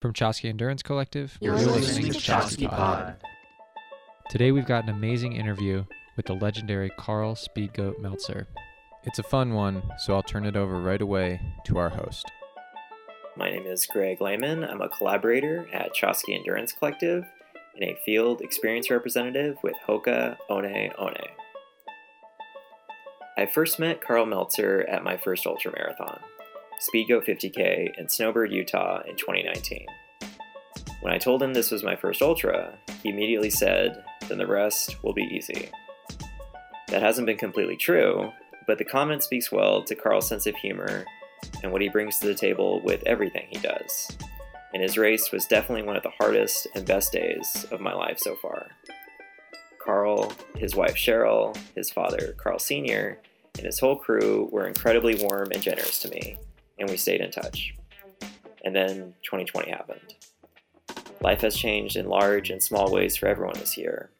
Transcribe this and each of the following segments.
From Chaski Endurance Collective, You're listening to Chaski Pod. Today we've got an amazing interview with the legendary Karl Speedgoat Meltzer. It's a fun one, so I'll turn it over right away to our host. My name is Greg Lehman. I'm a collaborator at Chaski Endurance Collective and a field experience representative with Hoka One One. I first met Karl Meltzer at my first ultra Speedgoat 50K in Snowbird, Utah in 2019. When I told him this was my first ultra, he immediately said, then the rest will be easy. That hasn't been completely true, but the comment speaks well to Karl's sense of humor and what he brings to the table with everything he does. And his race was definitely one of the hardest and best days of my life so far. Karl, his wife Cheryl, his father Karl Sr., and his whole crew were incredibly warm and generous to me, and we stayed in touch. And then 2020 happened. Life has changed in large and small ways for everyone this year.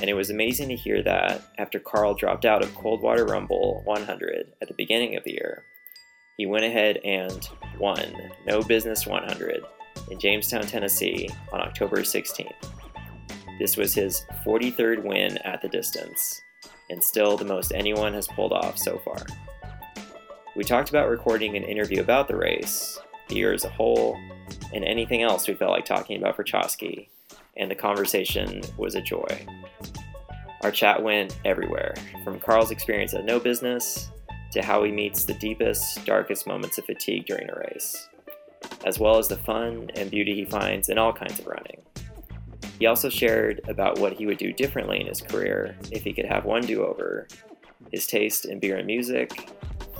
And it was amazing to hear that after Karl dropped out of Coldwater Rumble 100 at the beginning of the year, he went ahead and won No Business 100 in Jamestown, Tennessee on October 16th. This was his 43rd win at the distance, and still the most anyone has pulled off so far. We talked about recording an interview about the race, the year as a whole, and anything else we felt like talking about for Chaski, and the conversation was a joy. Our chat went everywhere, from Karl's experience at No Business to how he meets the deepest, darkest moments of fatigue during a race, as well as the fun and beauty he finds in all kinds of running. He also shared about what he would do differently in his career if he could have one do over, his taste in beer and music,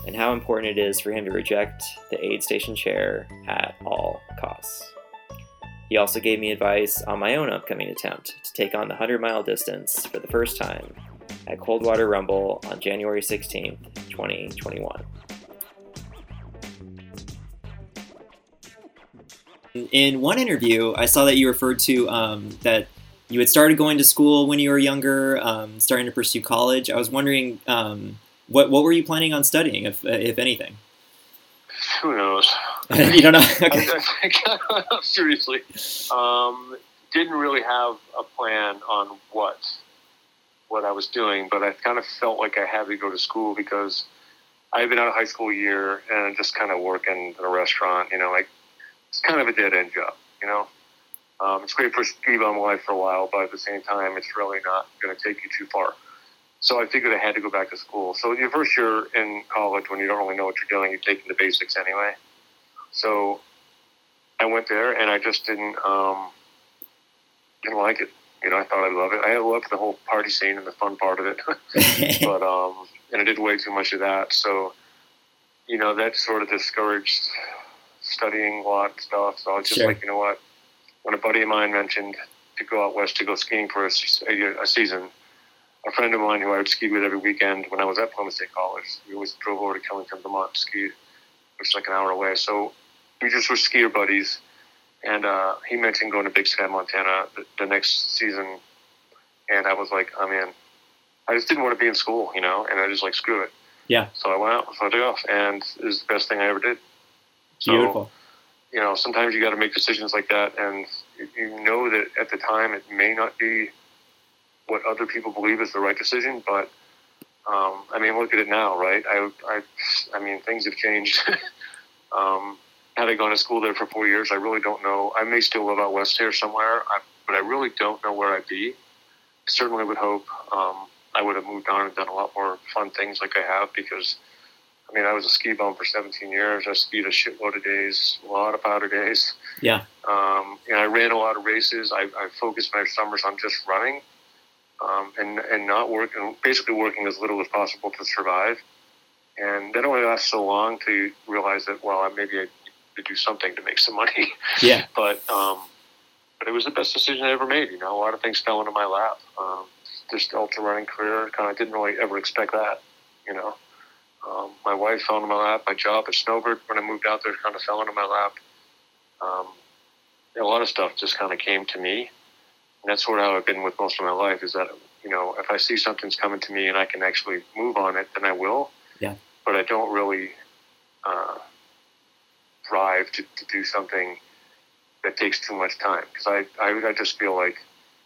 and how important it is for him to reject the aid station chair at all costs. He also gave me advice on my own upcoming attempt to take on the 100 mile distance for the first time at Coldwater Rumble on January 16th, 2021. In one interview, I saw that you referred to um, that you had started going to school when you were younger, um, starting to pursue college. I was wondering, um, what what were you planning on studying, if if anything? Who knows? you don't know. Okay. Seriously, um, didn't really have a plan on what what I was doing, but I kind of felt like I had to go to school because I had been out of high school a year and just kind of working in a restaurant. You know, like it's kind of a dead end job. You know, um, it's great for ski bum life for a while, but at the same time, it's really not going to take you too far. So I figured I had to go back to school. So your first year in college, when you don't really know what you're doing, you're taking the basics anyway. So I went there, and I just didn't um, didn't like it. You know, I thought I'd love it. I loved the whole party scene and the fun part of it, but um, and I did way too much of that. So you know, that sort of discouraged studying a lot of stuff. So I was just Sure. like, you know what? When a buddy of mine mentioned to go out west to go skiing for a, a, a season, a friend of mine who I would ski with every weekend when I was at Plymouth State College, we always drove over to Killington, Vermont to ski, which is like an hour away. So we just were skier buddies. And uh, he mentioned going to Big Sky, Montana the, the next season. And I was like, I'm in. I just didn't want to be in school, you know, and I just like, screw it. Yeah. So I went out, so I took off, and it was the best thing I ever did. So, Beautiful. You know, sometimes you got to make decisions like that, and you- know that at the time it may not be what other people believe is the right decision, but um, I mean, look at it now, right? I, I, I mean, things have changed. um, had I gone to school there for four years, I really don't know. I may still live out west here somewhere, I, but I really don't know where I'd be. I certainly would hope um, I would have moved on and done a lot more fun things like I have because I mean, I was a ski bum for 17 years. I skied a shitload of days, a lot of powder days. Yeah. Um, and I ran a lot of races. I, I focused my summers on just running um, and, and not working, basically working as little as possible to survive. And that only lasts so long to realize that, well, maybe I need to do something to make some money. Yeah. but, um, but it was the best decision I ever made. You know, a lot of things fell into my lap. Um, just ultra running career, kind of didn't really ever expect that, you know. Um, my wife fell into my lap. My job at Snowbird when I moved out there kind of fell into my lap. Um, a lot of stuff just kind of came to me, and that's sort of how I've been with most of my life. Is that you know if I see something's coming to me and I can actually move on it, then I will. Yeah. But I don't really uh, drive to, to do something that takes too much time because I, I I just feel like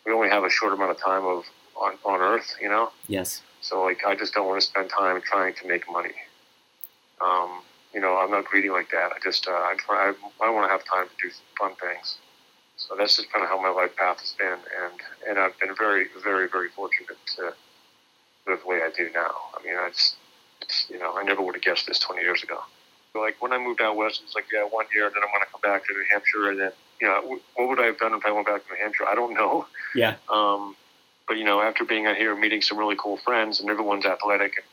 we only have a short amount of time of on on Earth, you know. Yes. So like I just don't want to spend time trying to make money. Um, you know, I'm not greedy like that. I just uh, I try, I, I want to have time to do fun things. So that's just kind of how my life path has been, and and I've been very very very fortunate to live the way I do now. I mean, it's, it's you know I never would have guessed this 20 years ago. Like when I moved out west, it's like yeah, one year, and then I'm going to come back to New Hampshire, and then you know what would I have done if I went back to New Hampshire? I don't know. Yeah. Um, but you know, after being out here, meeting some really cool friends, and everyone's athletic, and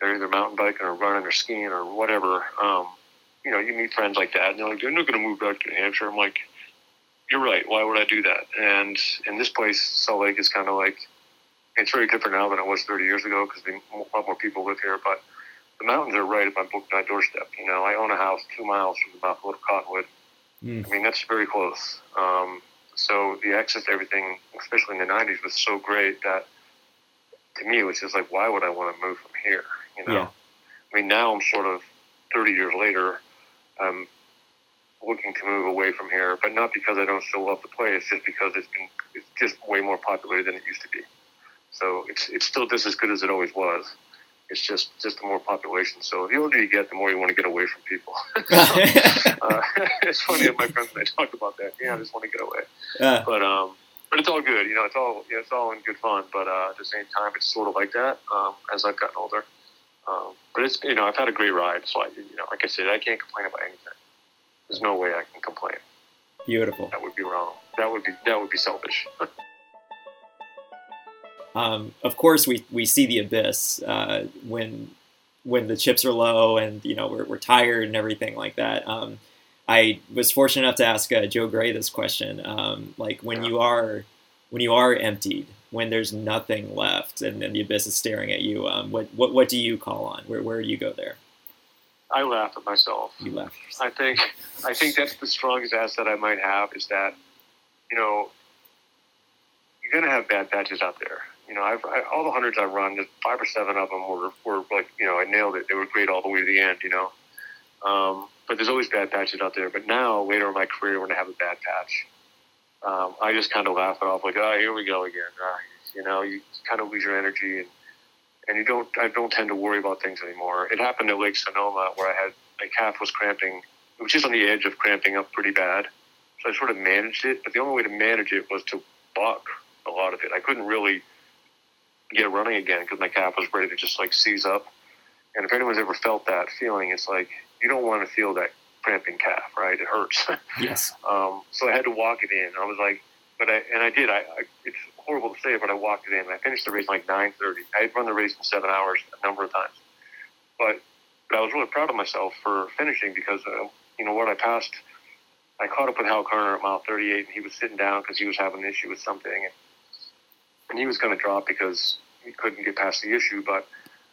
they're either mountain biking or running or skiing or whatever. Um, you know, you meet friends like that, and they're like, "They're not going to move back to New Hampshire." I'm like, "You're right. Why would I do that?" And in this place, Salt Lake is kind of like it's very different now than it was 30 years ago because a lot more people live here. But the mountains are right at my, my doorstep. You know, I own a house two miles from the mouthful of Cottonwood. Mm. I mean, that's very close. Um, so the access to everything, especially in the 90s, was so great that to me it was just like, why would I want to move from here? You know, Yeah. I mean, now I'm sort of 30 years later, I'm looking to move away from here, but not because I don't still love the place, just because it's been it's just way more populated than it used to be. So it's it's still just as good as it always was. It's just just the more population. So the older you get, the more you want to get away from people. uh, it's funny that my friends and I talk about that. Yeah, I just want to get away. Uh, But um, but it's all good. You know, it's all yeah, it's all in good fun. But uh, at the same time, it's sort of like that um, as I've gotten older. Um, but it's you know I've had a great ride. So I you know like I said, I can't complain about anything. There's no way I can complain. beautiful. That would be wrong. That would be that would be selfish. Um, of course, we, we see the abyss uh, when when the chips are low and you know we're, we're tired and everything like that. Um, I was fortunate enough to ask uh, Joe Gray this question. Um, like when Yeah. you are when you are emptied, when there's nothing left, and, and the abyss is staring at you, um, what, what what do you call on? Where where do you go there? I laugh at myself. You laugh. I think I think that's the strongest asset I might have is that you know you're gonna have bad patches out there. You know, I've I, all the hundreds I run, five or seven of them were were like you know I nailed it. They were great all the way to the end. You know, um, but there's always bad patches out there. But now later in my career, when I have a bad patch, um, I just kind of laugh it off like, oh, here we go again. Ah, you know, you kind of lose your energy and and you don't I don't tend to worry about things anymore. It happened at Lake Sonoma where I had my calf was cramping. It was just on the edge of cramping up pretty bad. So I sort of managed it, but the only way to manage it was to buck a lot of it. I couldn't really get running again because my calf was ready to just like seize up. And if anyone's ever felt that feeling, it's like you don't want to feel that cramping calf, right? It hurts. Yes. Um, so I had to walk it in. I was like, but I and I did. I, I it's horrible to say, it, but I walked it in. I finished the race like nine thirty. I had run the race in seven hours a number of times, but but I was really proud of myself for finishing because uh, you know what I passed. I caught up with Hal Koerner at mile thirty eight, and he was sitting down because he was having an issue with something, and, and he was going to drop because he couldn't get past the issue. But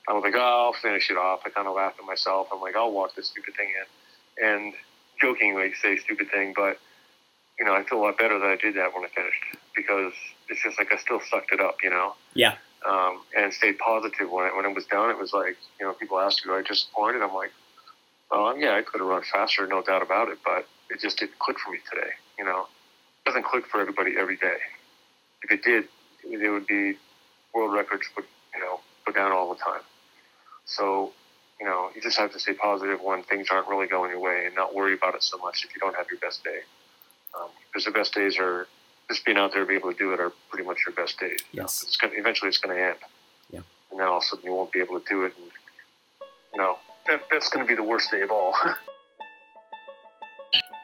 I was like, oh, I'll finish it off. I kind of laughed at myself. I'm like, I'll walk this stupid thing in, and jokingly say stupid thing, but you know, I feel a lot better that I did that when I finished because it's just like I still sucked it up, you know, Yeah. um, and stayed positive when it when it was done. It was like you know, people ask me, "Are you disappointed?" I'm like, "Oh, yeah, I could have run faster, no doubt about it, but it just didn't click for me today." You know, it doesn't click for everybody every day. If it did, it would be world records would you know go down all the time. So you know, you just have to stay positive when things aren't really going your way and not worry about it so much if you don't have your best day. Um, because the best days are just being out there, being able to do it, are pretty much your best days. Yes. it's gonna, eventually it's going to end. Yeah. And then all of a sudden you won't be able to do it. And, you know, that, that's going to be the worst day of all.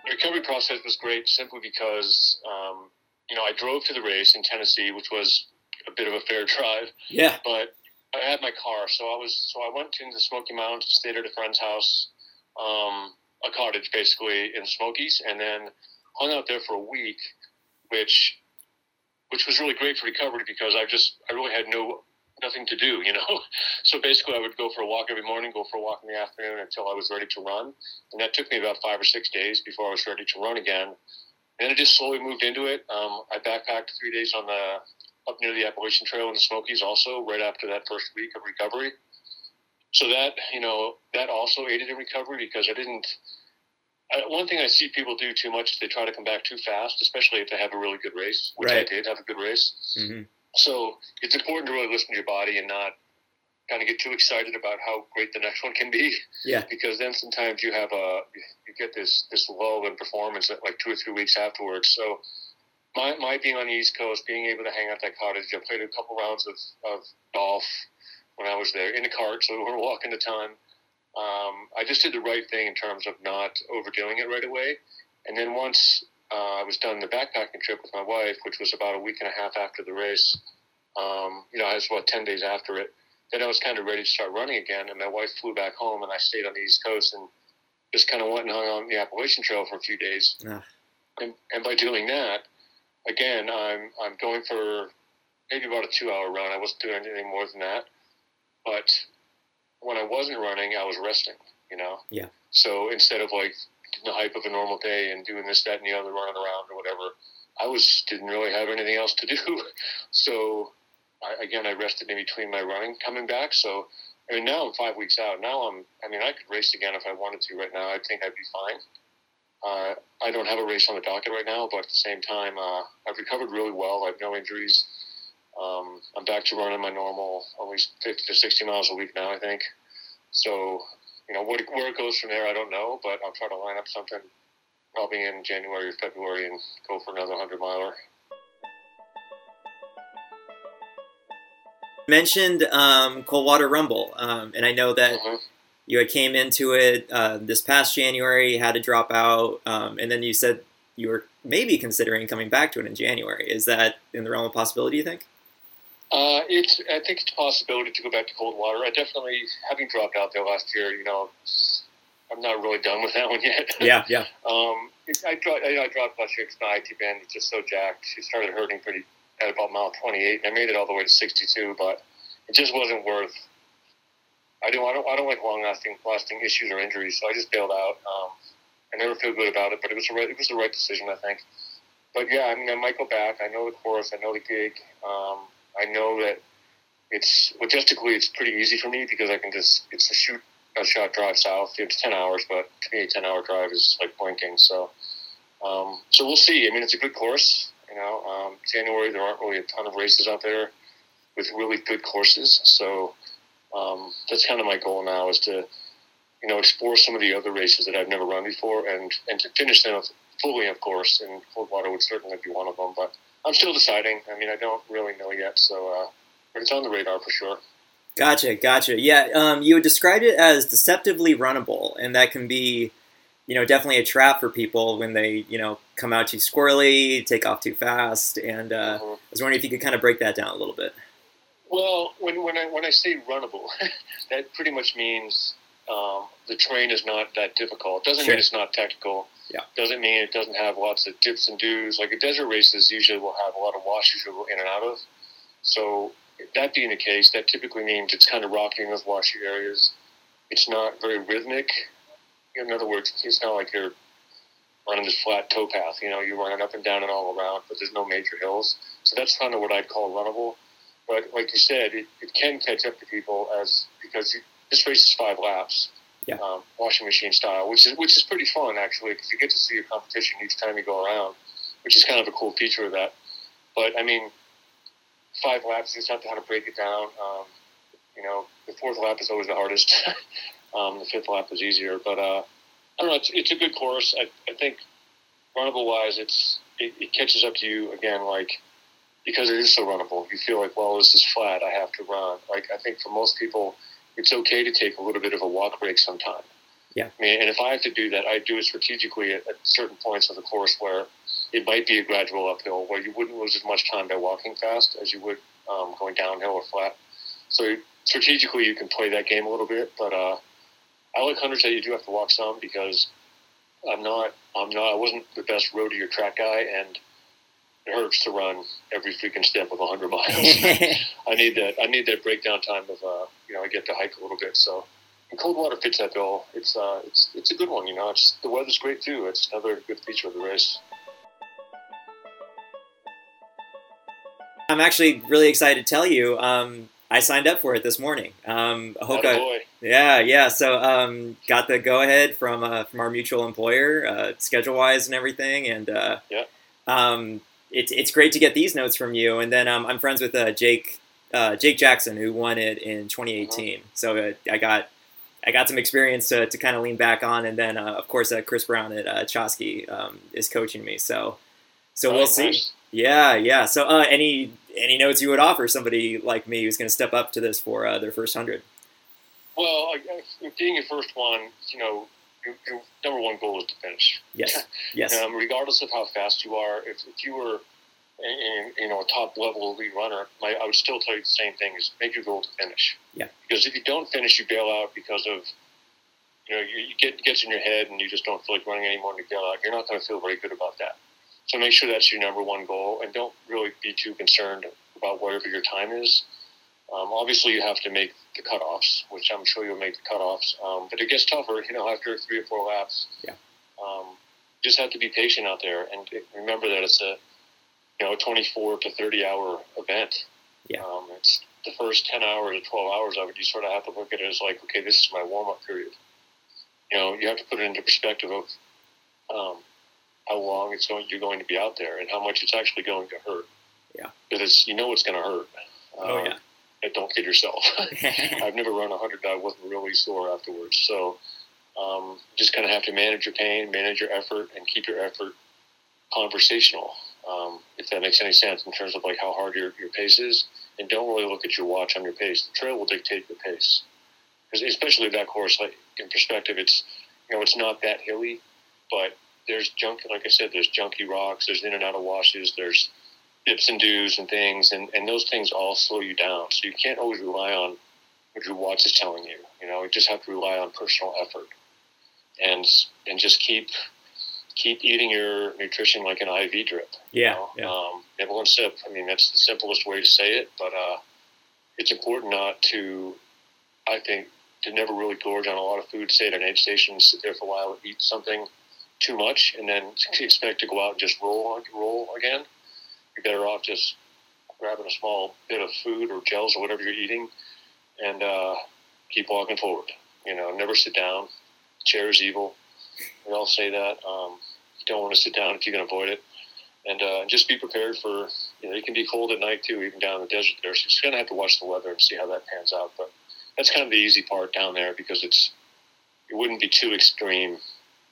the recovery process was great simply because, um, you know, I drove to the race in Tennessee, which was a bit of a fair drive Yeah. but I had my car, so I was so I went into the Smoky Mountains, stayed at a friend's house, um, a cottage basically in Smokies, and then hung out there for a week, which which was really great for recovery because I just I really had no nothing to do, you know. So basically, I would go for a walk every morning, go for a walk in the afternoon until I was ready to run, and that took me about five or six days before I was ready to run again. And then I just slowly moved into it. Um, I backpacked three days on the up near the Appalachian Trail in the Smokies also right after that first week of recovery. So that, you know, that also aided in recovery because I didn't I, one thing I see people do too much is they try to come back too fast, especially if they have a really good race, which Right. I did have a good race. hmm So it's important to really listen to your body and not kind of get too excited about how great the next one can be. Yeah. Because then sometimes you have a you get this this lull in performance at like two or three weeks afterwards. So my my being on the East Coast, being able to hang out at that cottage, I played a couple rounds of, of golf when I was there in the cart, so we were walking a ton. Um, I just did the right thing in terms of not overdoing it right away. And then once uh, I was done the backpacking trip with my wife, which was about a week and a half after the race, um, you know, I was what ten days after it. Then I was kind of ready to start running again, and my wife flew back home, and I stayed on the East Coast and just kind of went and hung on the Appalachian Trail for a few days. Ah. And, and by doing that, again, I'm I'm going for maybe about a two-hour run. I wasn't doing anything more than that, but when I wasn't running, I was resting. You know. Yeah. So instead of like the hype of a normal day and doing this, that, and the other, running around or whatever, I was didn't really have anything else to do. So I, again, I rested in between my running coming back. So I mean, now I'm five weeks out. Now I'm. I mean, I could race again if I wanted to. Right now, I think I'd be fine. Uh, I don't have a race on the docket right now, but at the same time, uh, I've recovered really well. I have no injuries. Um, I'm back to running my normal, at least 50 to 60 miles a week now, I think. So, you know, what, where it goes from there, I don't know, but I'll try to line up something probably in January or February and go for another 100 miler. Mentioned um, Coldwater Rumble, um, and I know that Mhm. you had came into it uh, this past January, had to drop out, um, and then you said you were maybe considering coming back to it in January. Is that in the realm of possibility? You think? Uh, it's. I think it's a possibility to go back to cold water. I definitely, having dropped out there last year, you know, I'm not really done with that one yet. Yeah, yeah. Um, it, I, dropped, I, I dropped last year because my IT band was just so jacked. She started hurting pretty at about mile 28, and I made it all the way to 62, but it just wasn't worth. I don't. I don't. I don't like long lasting lasting issues or injuries, so I just bailed out. Um, I never feel good about it, but it was the right. It was the right decision, I think. But yeah, I mean, I might go back. I know the course. I know the gig. Um, I know that it's logistically it's pretty easy for me because I can just it's a shoot a shot drive south. It's ten hours, but to me, a ten hour drive is like blinking. So, um, so we'll see. I mean, it's a good course. You know, um, January there aren't really a ton of races out there with really good courses. So um, that's kind of my goal now is to you know explore some of the other races that I've never run before and and to finish them fully, of course. And Coldwater would certainly be one of them, but. I'm still deciding. I mean, I don't really know yet, so uh, but it's on the radar for sure. Gotcha, gotcha. Yeah, um, you would describe it as deceptively runnable, and that can be, you know, definitely a trap for people when they, you know, come out too squirrely, take off too fast. And uh, Mhm. I was wondering if you could kind of break that down a little bit. Well, when when I when I say runnable, that pretty much means um, the terrain is not that difficult. It doesn't Sure. mean it's not technical. Yeah. Doesn't mean it doesn't have lots of dips and doos. Like a desert races usually will have a lot of washes you'll go in and out of. So that being the case, that typically means it's kind of rocky in those washy areas. It's not very rhythmic. In other words, it's not like you're running this flat towpath. You know, you're running up and down and all around, but there's no major hills. So that's kind of what I'd call runnable. But like you said, it, it can catch up to people as because you, this race is five laps, Yeah. um, washing machine style, which is which is pretty fun actually because you get to see your competition each time you go around, which is kind of a cool feature of that. But I mean, five laps, you just have to kind of break it down. Um, you know, the fourth lap is always the hardest. um, the fifth lap is easier, but uh, I don't know. It's, it's a good course. I, I think runnable wise, it's it, it catches up to you again, like because it is so runnable. You feel like, well, this is flat. I have to run. Like I think for most people, it's okay to take a little bit of a walk break sometime. Yeah. I mean, and if I have to do that, I do it strategically at, at certain points of the course where it might be a gradual uphill, where you wouldn't lose as much time by walking fast as you would um, going downhill or flat. So strategically, you can play that game a little bit. But uh, I like hunters that you do have to walk some because I'm not, I'm not, I wasn't the best road to your track guy, and it hurts to run every freaking step of 100 miles. I need that. I need that breakdown time of, uh, you know, I get to hike a little bit. So, and Coldwater fits that bill. It's, uh, it's, it's a good one. You know, it's the weather's great too. It's another good feature of the race. I'm actually really excited to tell you. Um, I signed up for it this morning. Um, Hoka, boy. Yeah, yeah. So um, got the go ahead from uh, from our mutual employer, uh, schedule wise and everything, and uh, Yeah. Um, it's it's great to get these notes from you, and then um, I'm friends with uh, Jake uh, Jake Jackson who won it in 2018. So uh, I got I got some experience to, to kind of lean back on, and then uh, of course uh, Chris Brown at uh, Chaski um, is coaching me. So so we'll see. nice. Yeah, yeah. So uh, any any notes you would offer somebody like me who's going to step up to this for uh, their first hundred? Well, being your first one, you know, your, your number one goal is to finish. Yes, yes. Um, regardless of how fast you are, if, if you were, in, in, you know, a top level elite runner, my, I would still tell you the same thing: is make your goal to finish. Yeah. Because if you don't finish, you bail out because of, you know, you, you get gets in your head and you just don't feel like running anymore, and you bail out. You're not going to feel very good about that. So make sure that's your number one goal, and don't really be too concerned about whatever your time is. Um, obviously, you have to make the cutoffs, which I'm sure you'll make the cutoffs. Um, but it gets tougher, you know, after three or four laps. Yeah. Um, just have to be patient out there, and remember that it's a, you know, a 24 to 30 hour event. Yeah. Um, it's the first 10 hours or 12 hours of it. You sort of have to look at it as like, okay, this is my warm up period. You know, you have to put it into perspective of um, how long it's going, you're going to be out there, and how much it's actually going to hurt. Yeah. Because you know it's going to hurt. Oh Um, yeah. and don't kid yourself. I've never run a hundred that I wasn't really sore afterwards. So um, just kind of have to manage your pain, manage your effort, and keep your effort conversational. Um, if that makes any sense in terms of like how hard your, your pace is, and don't really look at your watch on your pace. The trail will dictate your pace, especially that course. Like in perspective, it's you know it's not that hilly, but there's junk. Like I said, there's junky rocks. There's in and out of washes. There's dips and do's and things, and, and those things all slow you down. So you can't always rely on what your watch is telling you. You know, you just have to rely on personal effort, and and just keep keep eating your nutrition like an IV drip. you Yeah, know? yeah. Um, nibble and sip. I mean, that's the simplest way to say it, but uh, it's important not to, I think, to never really gorge on a lot of food. Say at an aid station, sit there for a while, eat something too much, and then expect to go out and just roll roll again. You're better off just grabbing a small bit of food or gels or whatever you're eating, and uh, keep walking forward. You know, never sit down. Chair is evil. We all say that. Um, you don't want to sit down if you can avoid it, and uh, just be prepared for. You know, it can be cold at night too, even down in the desert there. So you're just gonna have to watch the weather and see how that pans out. But that's kind of the easy part down there because it's it wouldn't be too extreme.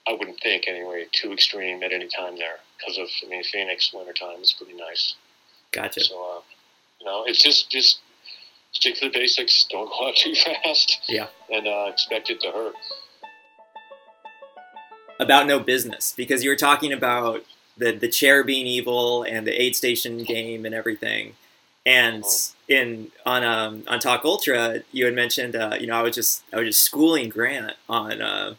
I wouldn't think anyway, too extreme at any time there because of I mean Phoenix wintertime is pretty nice. Gotcha. So uh, you know, it's just just stick to the basics. Don't go out too fast. Yeah. And uh, expect it to hurt. About no business because you were talking about the the chair being evil and the aid station game and everything. And in on um on Talk Ultra, you had mentioned uh, you know I was just I was just schooling Grant on uh,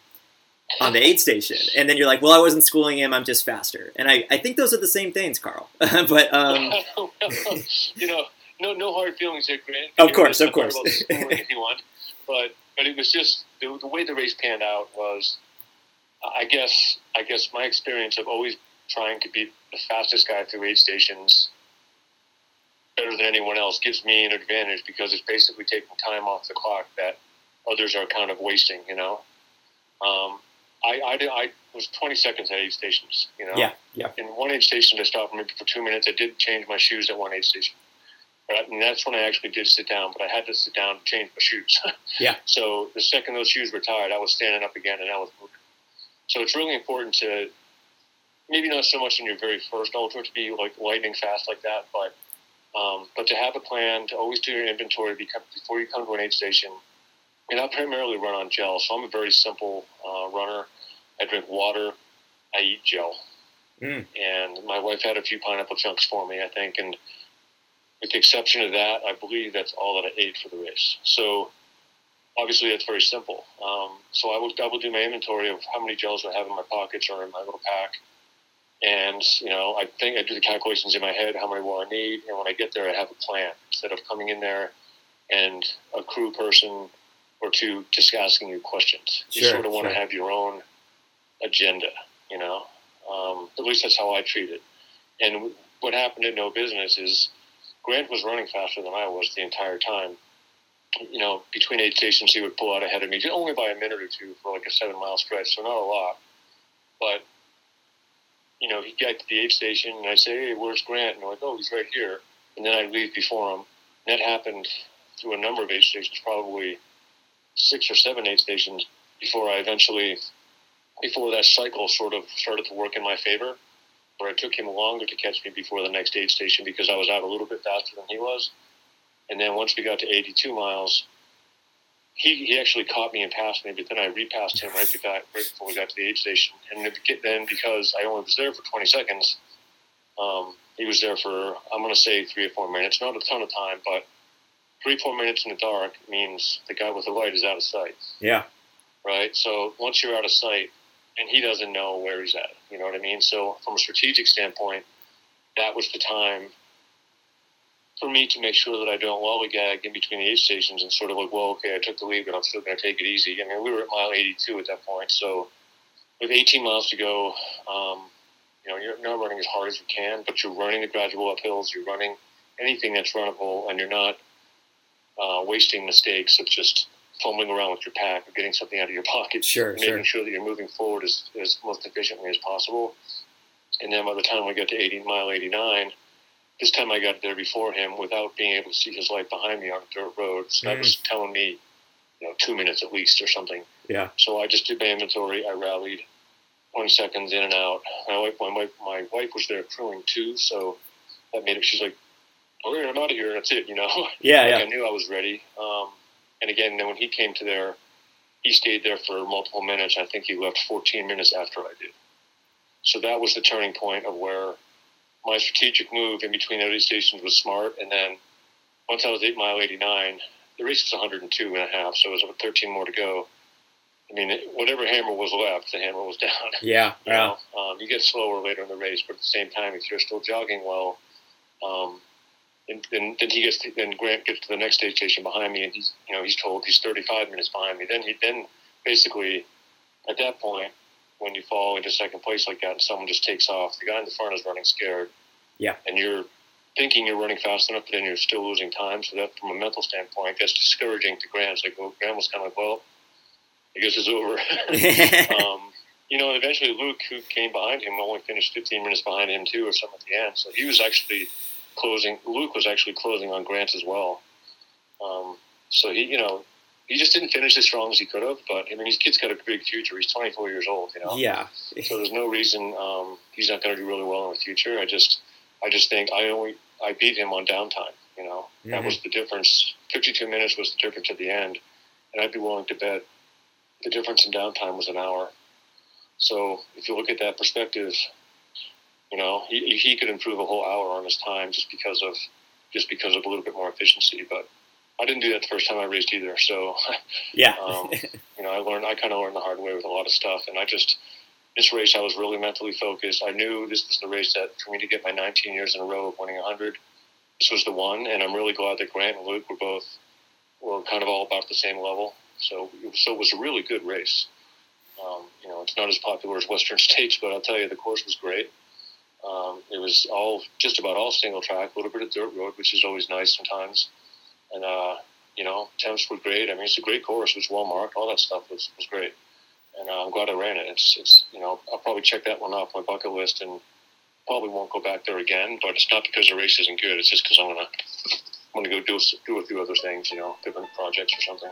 on the aid station, and then you're like, well, I wasn't schooling him, I'm just faster. And I, I think those are the same things, Karl. but um, you know, no no hard feelings here, Grant. Of course, of course. about schooling if you want. But but it was just the, the way the race panned out was, I guess I guess my experience of always trying to be the fastest guy through aid stations better than anyone else gives me an advantage because it's basically taking time off the clock that others are kind of wasting. You know, um, I, I did- I was 20 seconds at aid stations. You know, yeah, yeah, in one aid station, I stopped maybe for two minutes. I did change my shoes at one aid station. But, and that's when I actually did sit down, but I had to sit down to change my shoes. Yeah. So the second those shoes were tied, I was standing up again and I was moving. So it's really important to maybe not so much in your very first ultra to be like lightning fast like that, but um, but to have a plan, to always do your inventory before you come to an aid station. And I primarily run on gel, so I'm a very simple uh, runner. I drink water, I eat gel Mm. and my wife had a few pineapple chunks for me, I think, and with the exception of that, I believe that's all that I ate for the race. So obviously that's very simple. Um, so I will I will do my inventory of how many gels I have in my pockets or in my little pack, and you know I think I do the calculations in my head how many will I need, and when I get there I have a plan instead of coming in there and a crew person or two just asking you questions. you Sure, sort of want to have your own agenda, you know. Um, at least that's how I treat it. And what happened at No Business is Grant was running faster than I was the entire time. you know, between eight stations, he would pull out ahead of me, only by a minute or two for like a seven mile stretch, so not a lot. But, you know, he'd get to the aid station, and I'd say, hey, where's Grant? And they're like, oh, he's right here. And then I'd leave before him. And that happened through a number of aid stations, probably six or seven aid stations before I eventually, before that cycle sort of started to work in my favor, where it took him longer to catch me before the next aid station because I was out a little bit faster than he was. And then once we got to 82 miles, he, he actually caught me and passed me, but then I repassed him right before, right before we got to the aid station. And then because I only was there for 20 seconds, um, he was there for, I'm going to say three or four minutes, not a ton of time, but three, four minutes in the dark means the guy with the light is out of sight. Yeah. Right. So once you're out of sight and he doesn't know where he's at, you know what I mean? So from a strategic standpoint, that was the time for me to make sure that I don't lollygag in between the aid stations and sort of like, well, okay, I took the lead, but I'm still going to take it easy. I mean, we were at mile 82 at that point, so with 18 miles to go, um, you know, you're not running as hard as you can, but you're running the gradual uphills, you're running anything that's runnable, and you're not uh, wasting mistakes of just fumbling around with your pack or getting something out of your pocket. Sure, making sure. sure that you're moving forward as, as most efficiently as possible. And then by the time we got to 80 mile 89, this time I got there before him without being able to see his light behind me on a dirt road. So that Mm. was telling me, you know, two minutes at least or something. Yeah. So I just did my inventory. I rallied 20 seconds in and out. My wife, my wife, my wife was there crewing too, so that made it. She's like, "Okay, I'm out of here. That's it." You know. Yeah, like yeah. I knew I was ready. Um, and again, then when he came to there, he stayed there for multiple minutes. I think he left 14 minutes after I did. So that was the turning point of where my strategic move in between those stations was smart. And then once I was eight mile 89, the race was 102 and a half, so it was about 13 more to go. I mean, whatever hammer was left, the hammer was down. Yeah, You yeah. know, um, you get slower later in the race, but at the same time, if you're still jogging well, um, then, then, then he gets to, then Grant gets to the next aid station behind me, and he's you know he's told he's 35 minutes behind me. Then he then basically at that point, when you fall into second place like that, and someone just takes off, the guy in the front is running scared. Yeah. and you're thinking you're running fast enough, but then you're still losing time. So that, from a mental standpoint, that's discouraging to Grant. It's like, well, Grant was kind of like, well, I guess it's over. um, you know, and eventually Luke, who came behind him, only finished 15 minutes behind him too, or something at the end. So he was actually closing. Luke was actually closing on Grant as well. Um, so he, you know, he just didn't finish as strong as he could have. But I mean, his kid's got a big future. He's 24 years old. You know. yeah. So there's no reason um, he's not going to do really well in the future. I just, I just think I only I beat him on downtime. You know, that Mhm. was the difference. 52 minutes was the difference at the end, and I'd be willing to bet the difference in downtime was an hour. So if you look at that perspective, you know, he, he could improve a whole hour on his time just because of just because of a little bit more efficiency. But I didn't do that the first time I raced either. So Yeah. um, you know, I learned, I kind of learned the hard way with a lot of stuff. And I just, this race, I was really mentally focused. I knew this was the race that for me to get my 19 years in a row of winning 100, this was the one. And I'm really glad that Grant and Luke were both, were kind of all about the same level. So, so it was a really good race. Um, you know, it's not as popular as Western States, but I'll tell you, the course was great. Um, it was all, just about all single track, a little bit of dirt road, which is always nice sometimes. And, uh, you know, temps were great. I mean, it's a great course. It was well marked. All that stuff was, was great. And uh, I'm glad I ran it. It's, it's, you know, I'll probably check that one off my bucket list and probably won't go back there again. But it's not because the race isn't good. It's just because I'm gonna, I'm gonna go do do a few other things. You know, different projects or something.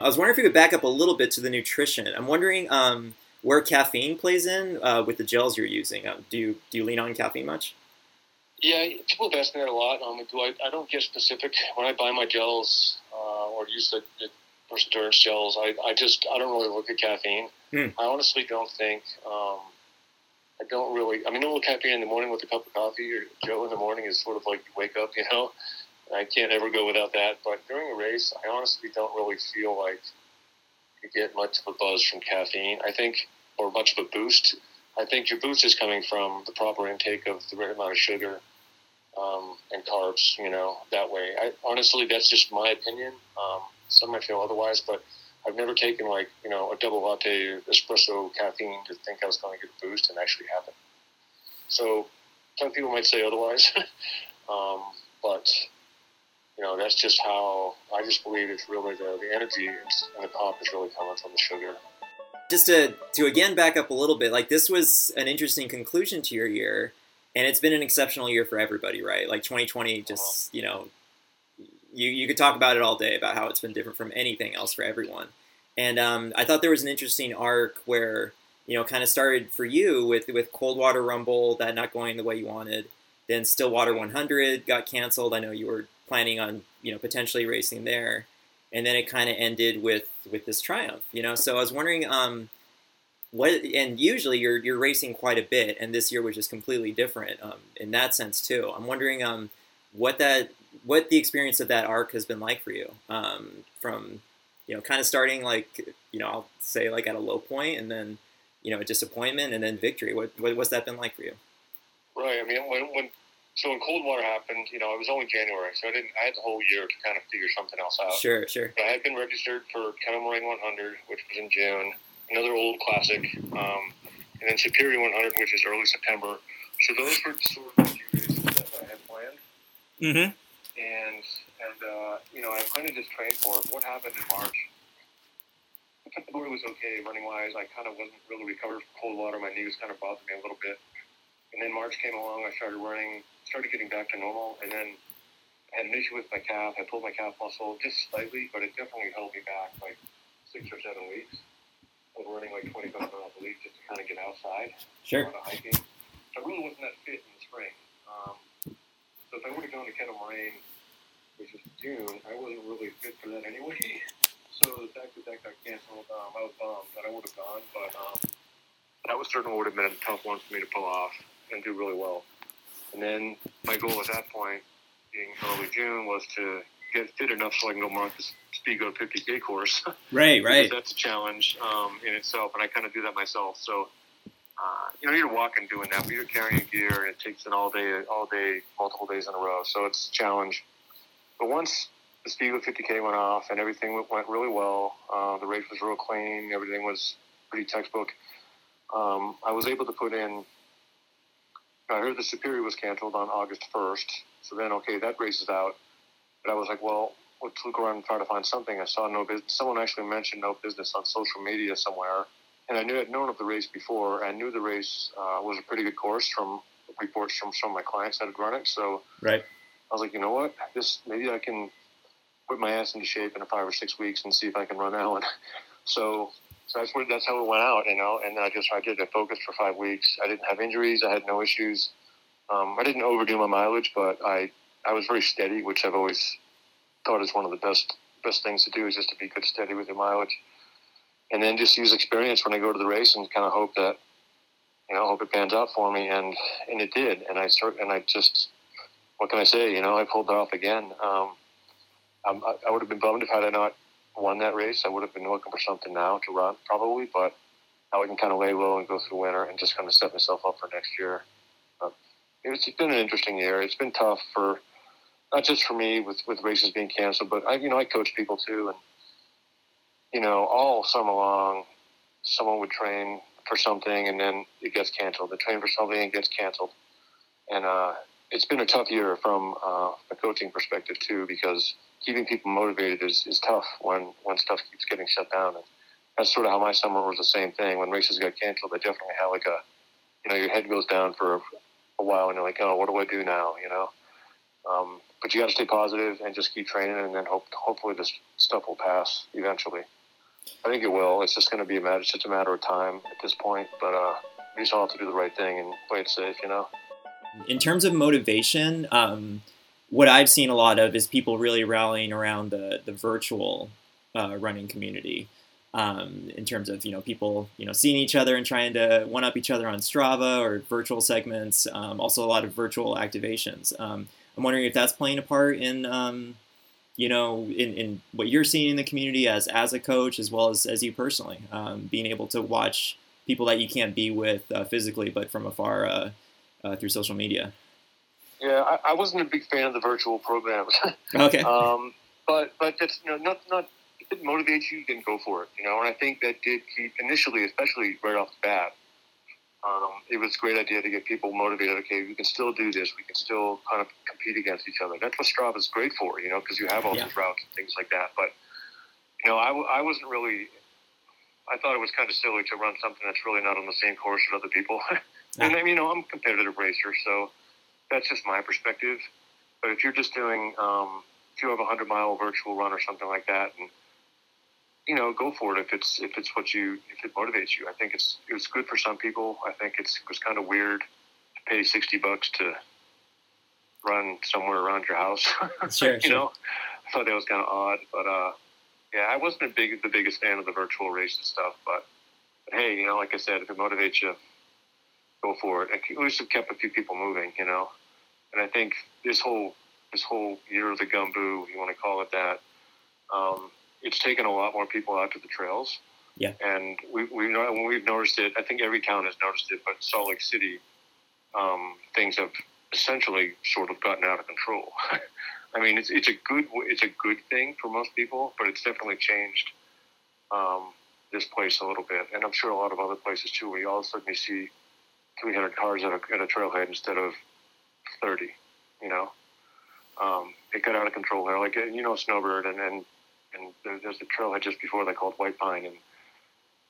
I was wondering if you could back up a little bit to the nutrition. I'm wondering um, where caffeine plays in uh, with the gels you're using. Um, do you do you lean on caffeine much? Yeah, people have asked me that a lot. Um, do I, I don't get specific when I buy my gels uh, or use the, the gels. I, I just I don't really look at caffeine. Hmm. I honestly don't think. Um, I don't really. I mean, a little caffeine in the morning with a cup of coffee or Joe in the morning is sort of like you wake up, you know. I can't ever go without that. But during a race, I honestly don't really feel like you get much of a buzz from caffeine. I think, or much of a boost. I think your boost is coming from the proper intake of the right amount of sugar um, and carbs. You know, that way. I honestly, that's just my opinion. Um, some might feel otherwise, but I've never taken like you know a double latte espresso caffeine to think I was going to get a boost and actually happen. So some people might say otherwise, um, but you know, that's just how I just believe it's really the, the energy and the pop is really coming from the sugar. Just to to again back up a little bit, like this was an interesting conclusion to your year, and it's been an exceptional year for everybody, right? Like 2020, just you know, you you could talk about it all day about how it's been different from anything else for everyone. And um, I thought there was an interesting arc where you know kind of started for you with with Coldwater Rumble that not going the way you wanted. Then Stillwater 100 got canceled. I know you were planning on you know potentially racing there, and then it kind of ended with with this triumph. You know, so I was wondering. Um, what and usually you're you're racing quite a bit, and this year was just completely different um, in that sense too. I'm wondering um, what that what the experience of that arc has been like for you um, from you know kind of starting like you know I'll say like at a low point and then you know a disappointment and then victory. What, what what's that been like for you? Right. I mean, when, when so when cold water happened, you know, it was only January, so I didn't. I had the whole year to kind of figure something else out. Sure, sure. But I had been registered for Kettle Moraine 100, which was in June. Another old classic, um, and then Superior 100, which is early September. So those were sort of the two races that I had planned. Mm-hmm. And and uh, you know, I planned to just train for it. What happened in March? February was okay running wise. I kind of wasn't really recovered from cold water. My knees kind of bothered me a little bit. And then March came along. I started running, started getting back to normal, and then I had an issue with my calf. I pulled my calf muscle just slightly, but it definitely held me back like six or seven weeks. I was running like 25 miles a week just to kind of get outside. Sure. Of hiking. So I really wasn't that fit in the spring. Um, so if I would have gone to Kettle Moraine, which is June, I wasn't really fit for that anyway. So the fact that that got canceled, um, I was bummed that I would have gone, but um, that was certainly would have been a tough one for me to pull off and do really well. And then my goal at that point, being early June, was to get fit enough so I can go mark the Speedgoat 50K course. Right, right. that's a challenge um, in itself, and I kind of do that myself. So, uh, you know, you're walking doing that, but you're carrying gear, and it takes an all day, all day, multiple days in a row. So it's a challenge. But once the Speedgoat 50K went off and everything went- went really well, uh, the race was real clean, everything was pretty textbook. Um, I was able to put in. I heard the Superior was canceled on August 1st, so then okay, that race is out. But I was like, well, let's look around and try to find something. I saw no business. Someone actually mentioned no business on social media somewhere, and I knew I'd known of the race before. I knew the race uh, was a pretty good course from reports from some of my clients that had run it. So Right. I was like, you know what, this maybe I can put my ass into shape in five or six weeks and see if I can run that one. So, so that's what that's how it went out, you know. And I just I did. I focused for five weeks. I didn't have injuries. I had no issues. Um, I didn't overdo my mileage, but I I was very steady, which I've always thought is one of the best best things to do is just to be good steady with your mileage, and then just use experience when I go to the race and kind of hope that you know hope it pans out for me, and and it did. And I start and I just what can I say? You know, I pulled off again. Um, I, I would have been bummed if I had not won that race. I would have been looking for something now to run, probably, but now I can kind of lay low and go through winter and just kind of set myself up for next year. But it's been an interesting year. It's been tough for not just for me with, with races being canceled, but I, you know, I coach people too, and you know, all summer long, someone would train for something and then it gets canceled. They train for something and gets canceled, and uh, it's been a tough year from uh, a coaching perspective too, because keeping people motivated is, is tough when, when stuff keeps getting shut down. And that's sort of how my summer was the same thing. When races got canceled, I definitely had like a, you know, your head goes down for a while and you're like, oh, what do I do now? You know? Um, but you got to stay positive and just keep training and then hope, hopefully this stuff will pass eventually. I think it will. It's just going to be a matter, it's just a matter of time at this point. But uh, we just all have to do the right thing and play it safe, you know? in terms of motivation, um, what I've seen a lot of is people really rallying around the the virtual uh, running community. Um, in terms of you know people you know seeing each other and trying to one up each other on Strava or virtual segments. Um, also, a lot of virtual activations. Um, I'm wondering if that's playing a part in um, you know in, in what you're seeing in the community as as a coach as well as as you personally um, being able to watch people that you can't be with uh, physically but from afar uh, uh, through social media. Yeah, I, I wasn't a big fan of the virtual programs. Okay. um, but but that's you know not not if it motivates you, then go for it. You know, and I think that did keep initially, especially right off the bat. um, it was a great idea to get people motivated. Okay, we can still do this. We can still kind of compete against each other. That's what Strava is great for, you know, because you have all Yeah. these routes and things like that. But you know, I, w- I wasn't really. I thought it was kind of silly to run something that's really not on the same course as other people. and then, you know, I'm a competitive racer, so that's just my perspective. But if you're just doing, um, if you have a hundred mile virtual run or something like that, and you know, go for it if it's if it's what you if it motivates you. I think it's it was good for some people. I think it's it was kind of weird to pay sixty bucks to run somewhere around your house. Sure, you sure. know, I thought that was kind of odd, but uh, yeah, I wasn't a big the biggest fan of the virtual race and stuff. But, but hey, you know, like I said, if it motivates you, go for it. At least it kept a few people moving, you know. And I think this whole this whole year of the gumbo, you want to call it that, um, it's taken a lot more people out to the trails. Yeah. And we we know when we've noticed it. I think every town has noticed it, but Salt Lake City, um, things have essentially sort of gotten out of control. I mean, it's it's a good it's a good thing for most people, but it's definitely changed um, this place a little bit, and I'm sure a lot of other places too. Where you all of a sudden you see 300 cars at a, at a trailhead instead of 30. You know, um, it got out of control there. Like you know, Snowbird, and and and there's the trailhead just before that called White Pine, and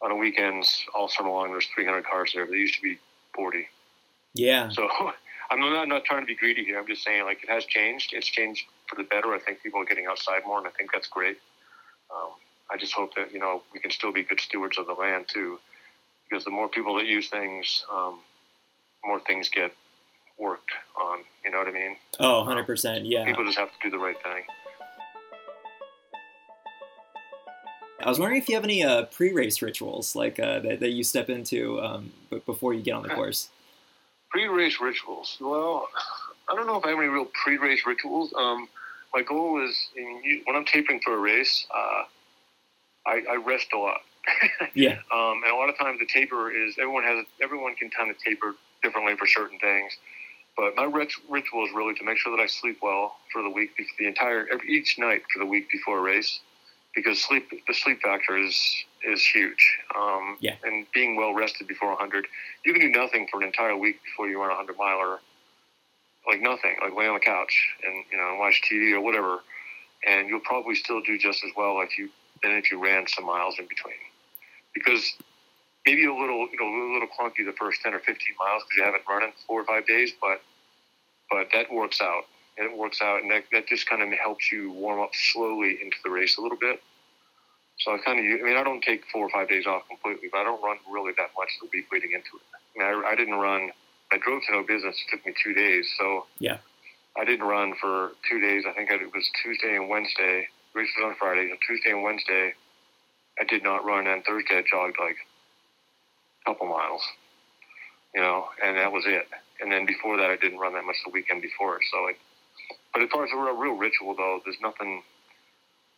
on the weekends all summer long there's 300 cars there. They used to be 40. Yeah. So I'm not, I'm not trying to be greedy here. I'm just saying like it has changed. It's changed for the better. I think people are getting outside more, and I think that's great. Um, I just hope that you know we can still be good stewards of the land too, because the more people that use things, um, more things get worked on. You know what I mean? Oh, 100%. Yeah. People just have to do the right thing. I was wondering if you have any uh, pre-race rituals like uh, that, that you step into um, b- before you get on the course. Pre-race rituals. Well, I don't know if I have any real pre-race rituals. Um, my goal is you, when I'm taping for a race, uh, I, I rest a lot. Yeah. Um, and a lot of times the taper is everyone has everyone can kind of taper differently for certain things. But my rit- ritual is really to make sure that I sleep well for the week, the entire every, each night for the week before a race, because sleep the sleep factor is is huge. Um, Yeah. And being well rested before 100, you can do nothing for an entire week before you run a 100 miler, like nothing, like lay on the couch and you know watch TV or whatever, and you'll probably still do just as well if you than if you ran some miles in between, because maybe a little you know a little clunky the first 10 or 15 miles because you haven't run in four or five days, but but that works out. And it works out, and that, that just kind of helps you warm up slowly into the race a little bit. So I kind of, I mean, I don't take four or five days off completely, but I don't run really that much the week leading into it. I mean, I, I didn't run. I drove to no business. It took me two days, so Yeah. I didn't run for two days. I think it was Tuesday and Wednesday. Race was on Friday. So Tuesday and Wednesday, I did not run, and Thursday I jogged like couple miles, you know, and that was it. And then before that, I didn't run that much the weekend before. So, like, but as far as a real, real ritual though, there's nothing.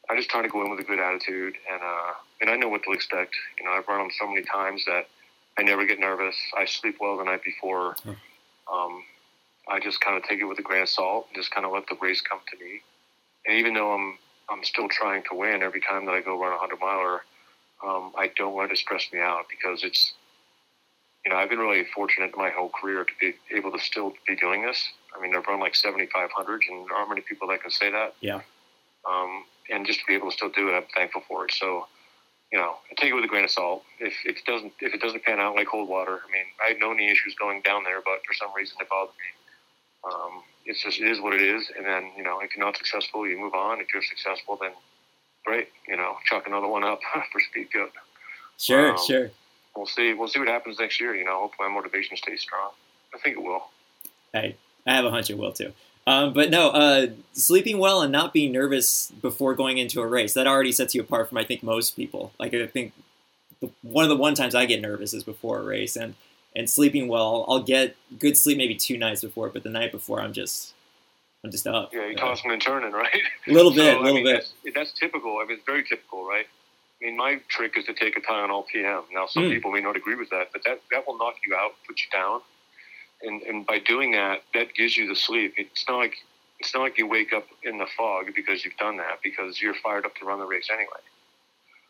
I just try to go in with a good attitude, and uh, and I know what to expect. You know, I've run them so many times that I never get nervous. I sleep well the night before. Hmm. Um, I just kind of take it with a grain of salt, and just kind of let the race come to me. And even though I'm I'm still trying to win every time that I go run a hundred miler, um, I don't let it stress me out because it's you know I've been really fortunate my whole career to be able to still be doing this. I mean, I've run like 7,500, and there aren't many people that can say that. Yeah. Um, and just to be able to still do it, I'm thankful for it. So, you know, I take it with a grain of salt. If it doesn't, if it doesn't pan out like cold water, I mean, I had no knee issues going down there, but for some reason it bothered me. Um, it's just it is what it is, and then you know, if you're not successful, you move on. If you're successful, then great. You know, chuck another one up for speed goat. Sure, Um, sure. We'll see. We'll see what happens next year. You know, hopefully my motivation stays strong. I think it will. I, I have a hunch it will too. Um, but no, uh, sleeping well and not being nervous before going into a race that already sets you apart from I think most people. Like I think one of the one times I get nervous is before a race, and and sleeping well, I'll get good sleep maybe two nights before, but the night before I'm just I'm just up. Yeah, you Uh, tossing and turning, right? a little bit, So, a I little mean, bit. That's, that's typical. I mean, it's very typical, right? I mean, my trick is to take a Tylenol PM. Now, some Mm. people may not agree with that, but that, that will knock you out, put you down, and and by doing that, that gives you the sleep. It's not like it's not like you wake up in the fog because you've done that because you're fired up to run the race anyway.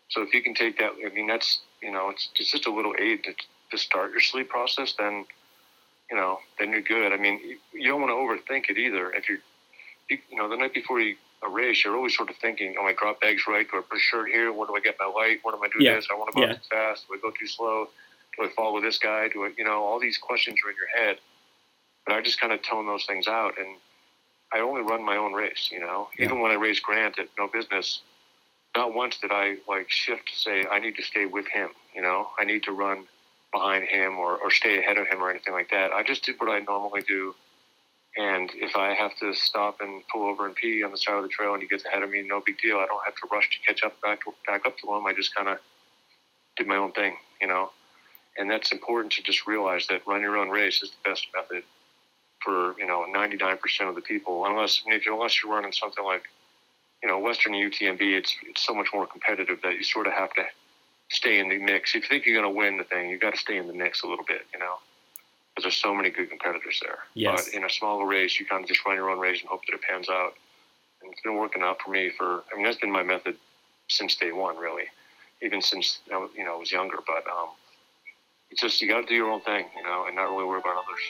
So if you can take that, I mean, that's you know, it's, it's just a little aid to to start your sleep process, then you know, then you're good. I mean, you, you don't want to overthink it either. If you're, you, you know, the night before you a race, you're always sort of thinking, "Oh, my drop bags right? Do I put a shirt here? What do I get my light? What am I doing Yeah. this? I want to go Yeah. too fast. Do I go too slow? Do I follow this guy? Do I, you know, all these questions are in your head. But I just kind of tone those things out, and I only run my own race. You know, Yeah. even when I race Grant at No Business, not once did I like shift to say I need to stay with him. You know, I need to run behind him or, or stay ahead of him or anything like that. I just did what I normally do. And if I have to stop and pull over and pee on the side of the trail and he gets ahead of me, no big deal. I don't have to rush to catch up back back up to him. I just kind of did my own thing, you know. And that's important to just realize that run your own race is the best method for you know 99% of the people. Unless if you unless you're running something like you know Western UTMB, it's it's so much more competitive that you sort of have to stay in the mix. If you think you're going to win the thing, you've got to stay in the mix a little bit, you know, because there's so many good competitors there. Yes. But in a smaller race, you kind of just run your own race and hope that it pans out. And it's been working out for me for. I mean, that's been my method since day one, really, even since you know I was younger. But um, it's just you got to do your own thing, you know, and not really worry about others.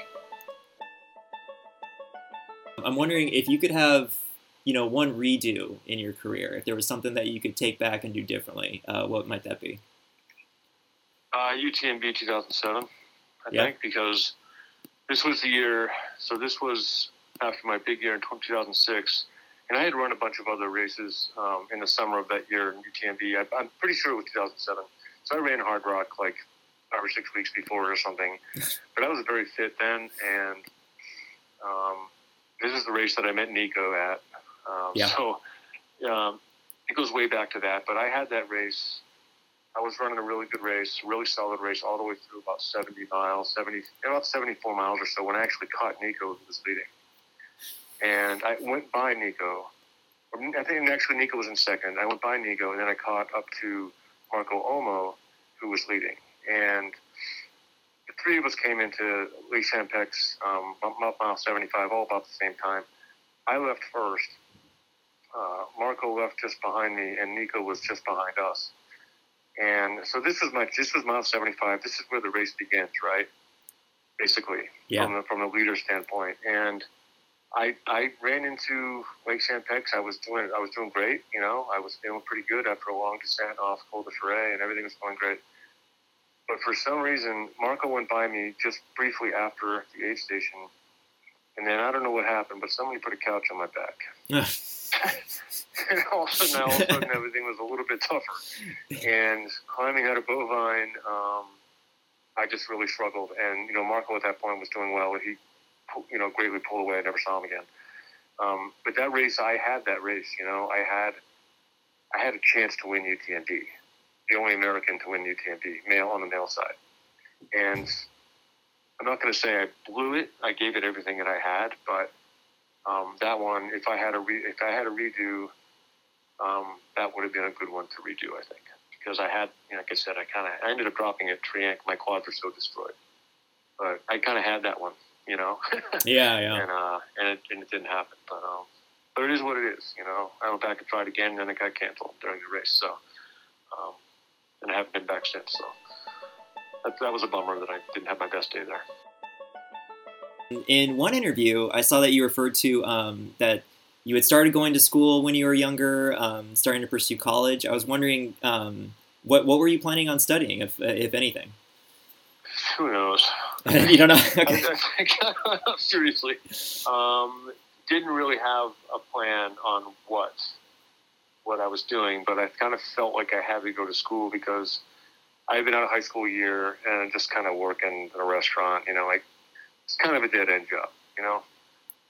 I'm wondering if you could have, you know, one redo in your career. If there was something that you could take back and do differently, uh, what might that be? Uh, UTMB 2007, I Yeah. think, because this was the year. So this was after my big year in 2006, and I had run a bunch of other races um, in the summer of that year in UTMB. I, I'm pretty sure it was 2007. So I ran Hardrock like five or six weeks before or something. but I was very fit then, and um, this is the race that I met Nico at. Um, Yeah. So um, it goes way back to that. But I had that race. I was running a really good race, really solid race, all the way through about 70 miles, 70, about 74 miles or so when I actually caught Nico who was leading. And I went by Nico. I think actually Nico was in second. I went by Nico, and then I caught up to Marco Olmo, who was leading. And the three of us came into Lee Champex, um, mile 75, all about the same time. I left first. Uh, Marco left just behind me, and Nico was just behind us. And so this is my this was mile 75. This is where the race begins, right? Basically, Yeah. from the from the leader standpoint. And I I ran into Lake Champex. I was doing I was doing great. You know, I was feeling pretty good after a long descent off Col de Ferret, and everything was going great. But for some reason, Marco went by me just briefly after the aid station, and then I don't know what happened, but somebody put a couch on my back. and all of a sudden, all of a sudden, everything was a little bit tougher. And climbing out of Bovine, um, I just really struggled. And you know, Marco at that point was doing well. He, you know, greatly pulled away. I never saw him again. Um, but that race, I had that race. You know, I had, I had a chance to win UTMB, the only American to win UTMB, male on the male side. And I'm not going to say I blew it. I gave it everything that I had, but um, that one, if I had a re- if I had a redo, um, that would have been a good one to redo. I think because I had, you know, like I said, I kind of I ended up dropping at Trient. My quads were so destroyed, but I kind of had that one, you know, yeah, yeah. and uh, and it, and it didn't happen. But um, but it is what it is, you know. I went back and tried again, and then it got canceled during the race. So, um, and I haven't been back since. So that, that was a bummer that I didn't have my best day there. In one interview, I saw that you referred to um, that you had started going to school when you were younger, um, starting to pursue college. I was wondering, um, what what were you planning on studying, if if anything? Who knows? you don't know. Okay. Seriously, um, didn't really have a plan on what what I was doing, but I kind of felt like I had to go to school because I had been out of high school a year and just kind of working in a restaurant. You know, like it's kind of a dead end job. You know,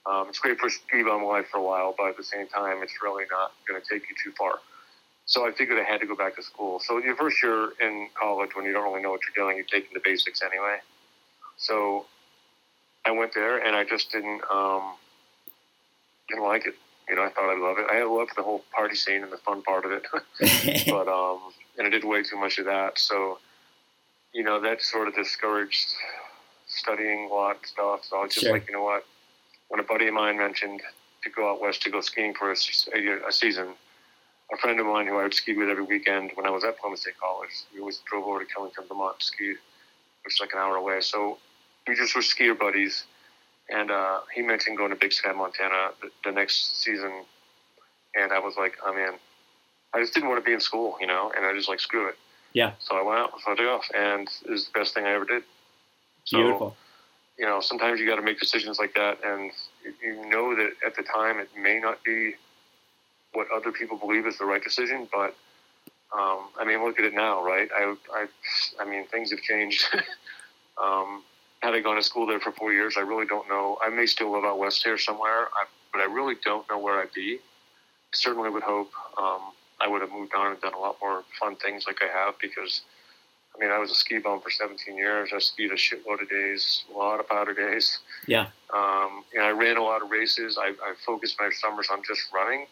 um, it's great for speed on life for a while, but at the same time, it's really not going to take you too far. So I figured I had to go back to school. So your first year in college, when you don't really know what you're doing, you're taking the basics anyway. So I went there, and I just didn't um, didn't like it. You know, I thought I'd love it. I loved the whole party scene and the fun part of it, but um, and I did way too much of that. So, you know, that sort of discouraged studying a lot of stuff. So I was just Sure. like, you know what? When a buddy of mine mentioned to go out west to go skiing for a, a, a season, a friend of mine who I would ski with every weekend when I was at Plymouth State College, we always drove over to Killington, Vermont, to ski which is like an hour away. So we just were skier buddies, and uh, he mentioned going to Big Sky, Montana the, the next season, and I was like, I'm in. I just didn't want to be in school, you know, and I just like screw it. Yeah. So I went out, so I took off, and it was the best thing I ever did. So, Beautiful. you know, sometimes you got to make decisions like that, and you- you know that at the time it may not be what other people believe is the right decision, but um, I mean, look at it now, right? I, I, I mean, things have changed. um, had I gone to school there for four years, I really don't know. I may still live out west here somewhere, I, but I really don't know where I'd be. Certainly would hope um, I would have moved on and done a lot more fun things like I have because, I mean, I was a ski bum for 17 years. I skied a shitload of days, a lot of powder days. Yeah. Um, and I ran a lot of races. I, I focused my summers on just running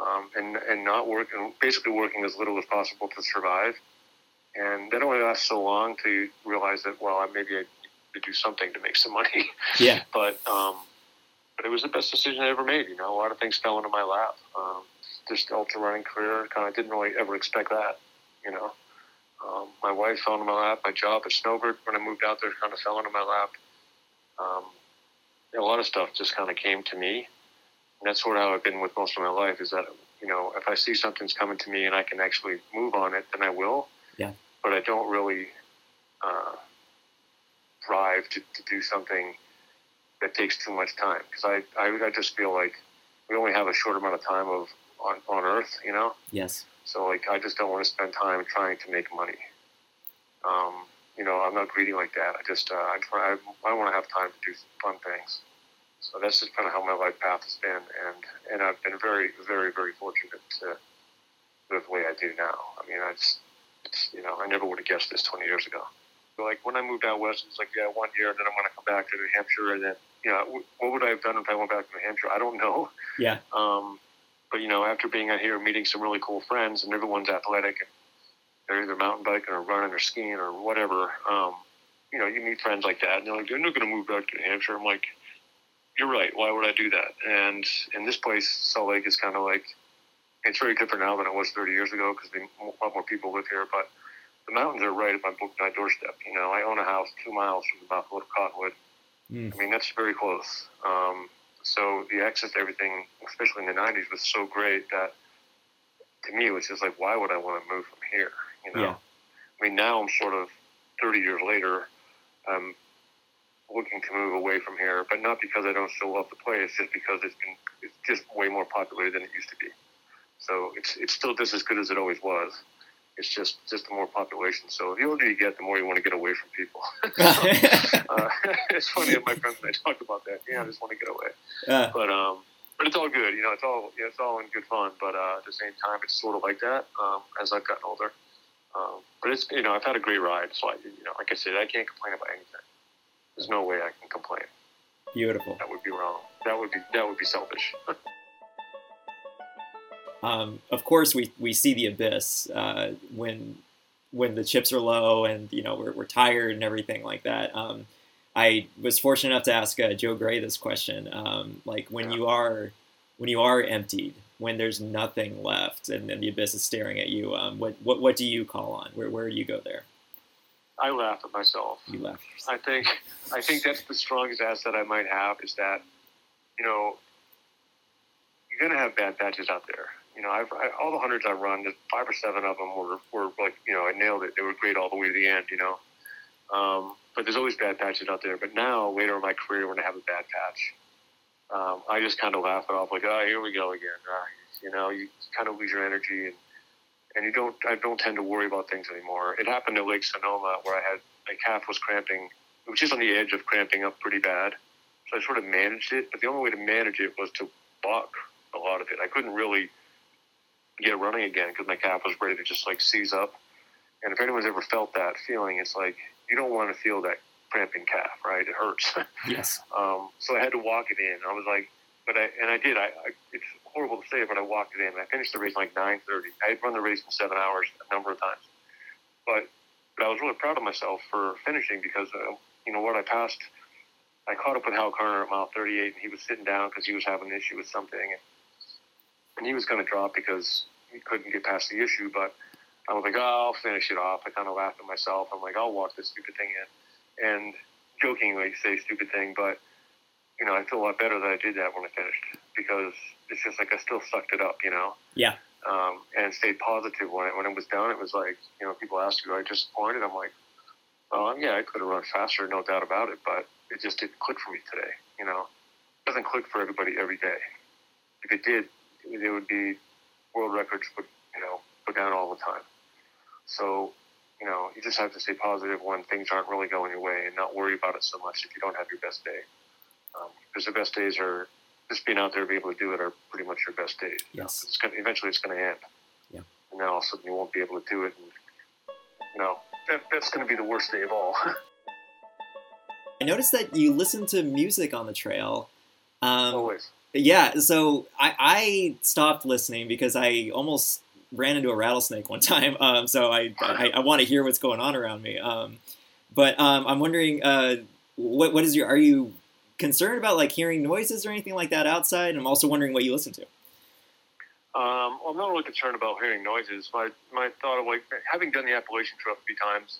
um, and and not working, basically working as little as possible to survive. And that only lasts so long to realize that well, maybe I need to do something to make some money. Yeah. but um, but it was the best decision I ever made. You know, a lot of things fell into my lap. Um, just ultra running career, kind of didn't really ever expect that. You know, um, my wife fell into my lap. My job at Snowbird when I moved out there kind of fell into my lap. Um, a lot of stuff just kind of came to me. And that's sort of how I've been with most of my life is that, you know, if I see something's coming to me and I can actually move on it, then I will. Yeah. But I don't really uh, drive to, to do something that takes too much time because I, I, I just feel like we only have a short amount of time of on, on earth, you know? Yes. So like, I just don't want to spend time trying to make money. Um, you know, I'm not greedy like that. I just, uh, I try, I, I want to have time to do fun things. So that's just kind of how my life path has been, and and I've been very, very, very fortunate to live the way I do now. I mean, I just, it's, you know, I never would have guessed this 20 years ago. But like when I moved out west, it was like, yeah, one year, and then I'm going to come back to New Hampshire, and then, you know, what would I have done if I went back to New Hampshire? I don't know. Yeah. Um, but you know, after being out here, meeting some really cool friends, and everyone's athletic, and they're either mountain biking or running or skiing or whatever. Um, you know, you meet friends like that, and they're like, "They're not going to move back to New Hampshire." I'm like, "You're right. Why would I do that?" And in this place, Salt Lake is kind of like it's very different now than it was 30 years ago because a lot more people live here. But the mountains are right at my, my doorstep. You know, I own a house two miles from the mouth of Cottonwood. Mm. I mean, that's very close. Um, so the access to everything, especially in the 90s, was so great that to me it was just like, why would I want to move from here? You know, Yeah. I mean, now I'm sort of 30 years later, I'm looking to move away from here, but not because I don't still love the place, just because it's been it's just way more populated than it used to be. So it's it's still just as good as it always was. It's just just the more population. So the older you get, the more you want to get away from people. uh, it's funny that my friends and I talk about that. Yeah, I just want to get away. Uh, But um, but it's all good. You know, it's all yeah, it's all in good fun. But uh, at the same time, it's sort of like that um, as I've gotten older. Um, but it's you know I've had a great ride, so I you know like I said I can't complain about anything. There's no way I can complain. beautiful. That would be wrong. That would be that would be selfish. Um, of course, we, we see the abyss uh, when when the chips are low and you know we're, we're tired and everything like that. Um, I was fortunate enough to ask uh, Joe Gray this question. Um, like when you are when you are emptied, when there's nothing left, and, and the abyss is staring at you, um, what, what what do you call on? Where where do you go there? I laugh at myself. You left. I think I think that's the strongest asset I might have is that you know you're gonna have bad patches out there. You know, I've I, all the hundreds I run, five or seven of them were were like you know I nailed it. They were great all the way to the end. You know, um, but there's always bad patches out there. But now later in my career, when I have a bad patch, um, I just kind of laugh it off like, oh, here we go again. Uh, you know, you kind of lose your energy and and you don't I don't tend to worry about things anymore. It happened at Lake Sonoma where I had my calf was cramping. It was just on the edge of cramping up pretty bad. So I sort of managed it, but the only way to manage it was to buck a lot of it. I couldn't really get running again because my calf was ready to just like seize up. And if anyone's ever felt that feeling, it's like you don't want to feel that cramping calf, right? It hurts. Yes. Um, so I had to walk it in. I was like, but I and I did. I, I it's horrible to say, but I walked it in. I finished the race like nine thirty. I had run the race in seven hours a number of times, but but I was really proud of myself for finishing because uh, you know what I passed. I caught up with Hal Koerner at mile 38, and he was sitting down because he was having an issue with something, and, and he was going to drop because he couldn't get past the issue. But I was like, oh, I'll finish it off. I kind of laughed at myself. I'm like, I'll walk this stupid thing in, and jokingly say stupid thing, but you know, I feel a lot better that I did that when I finished because it's just like I still sucked it up, you know. Yeah. Um, and stayed positive when it when it was done. It was like you know, people ask you, "Are you disappointed?" I'm like, "Well, yeah, I could have run faster, no doubt about it, but it just didn't click for me today. You know, it doesn't click for everybody every day. If it did, it would be world records would you know go down all the time. So." You know, you just have to stay positive when things aren't really going your way, and not worry about it so much if you don't have your best day because the best days are just being out there, being able to do it, are pretty much your best days. Yes. It's gonna, eventually, it's going to end. Yeah. And then all of a sudden, you won't be able to do it. And, you know, that, that's going to be the worst day of all. I noticed that you listen to music on the trail. Um, Always. Yeah, so I, I stopped listening because I almost ran into a rattlesnake one time. Um, so I, I, I want to hear what's going on around me. Um, but um, I'm wondering, uh, what what is your? Are you concerned about like hearing noises or anything like that outside? I'm also wondering what you listen to. Um, well, I'm not really concerned about hearing noises. My my thought of like having done the Appalachian Trail a few times,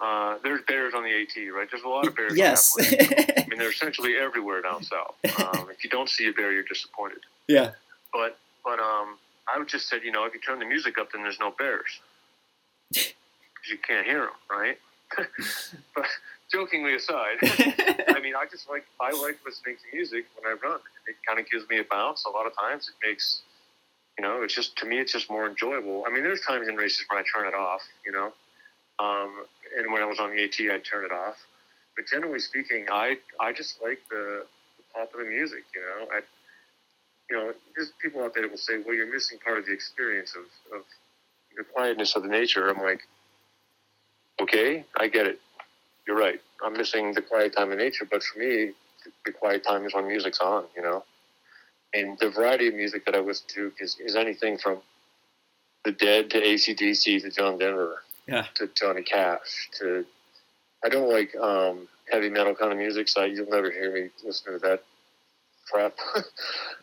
uh, there's bears on the AT, right? There's a lot of bears. Yes. I mean, they're essentially everywhere down south. Um, if you don't see a bear, you're disappointed. yeah. But but um, I would just said, you know, if you turn the music up, then there's no bears because you can't hear them, right? but jokingly aside, I mean, I just like I like listening to music when I run. It kind of gives me a bounce. A lot of times, it makes you know, it's just to me, it's just more enjoyable. I mean, there's times in races when I turn it off, you know, um, and when I was on the AT, I'd turn it off. But generally speaking, I I just like the, the pop of the music, you know. I you know, there's people out there that will say, well, you're missing part of the experience of, of the quietness of the nature. I'm like, okay, I get it. You're right. I'm missing the quiet time in nature, but for me, the quiet time is when music's on, you know. And the variety of music that I listen to is, is anything from the Dead to ACDC to John Denver Yeah. to Johnny Cash to I don't like um, heavy metal kind of music, so you'll never hear me listen to that crap.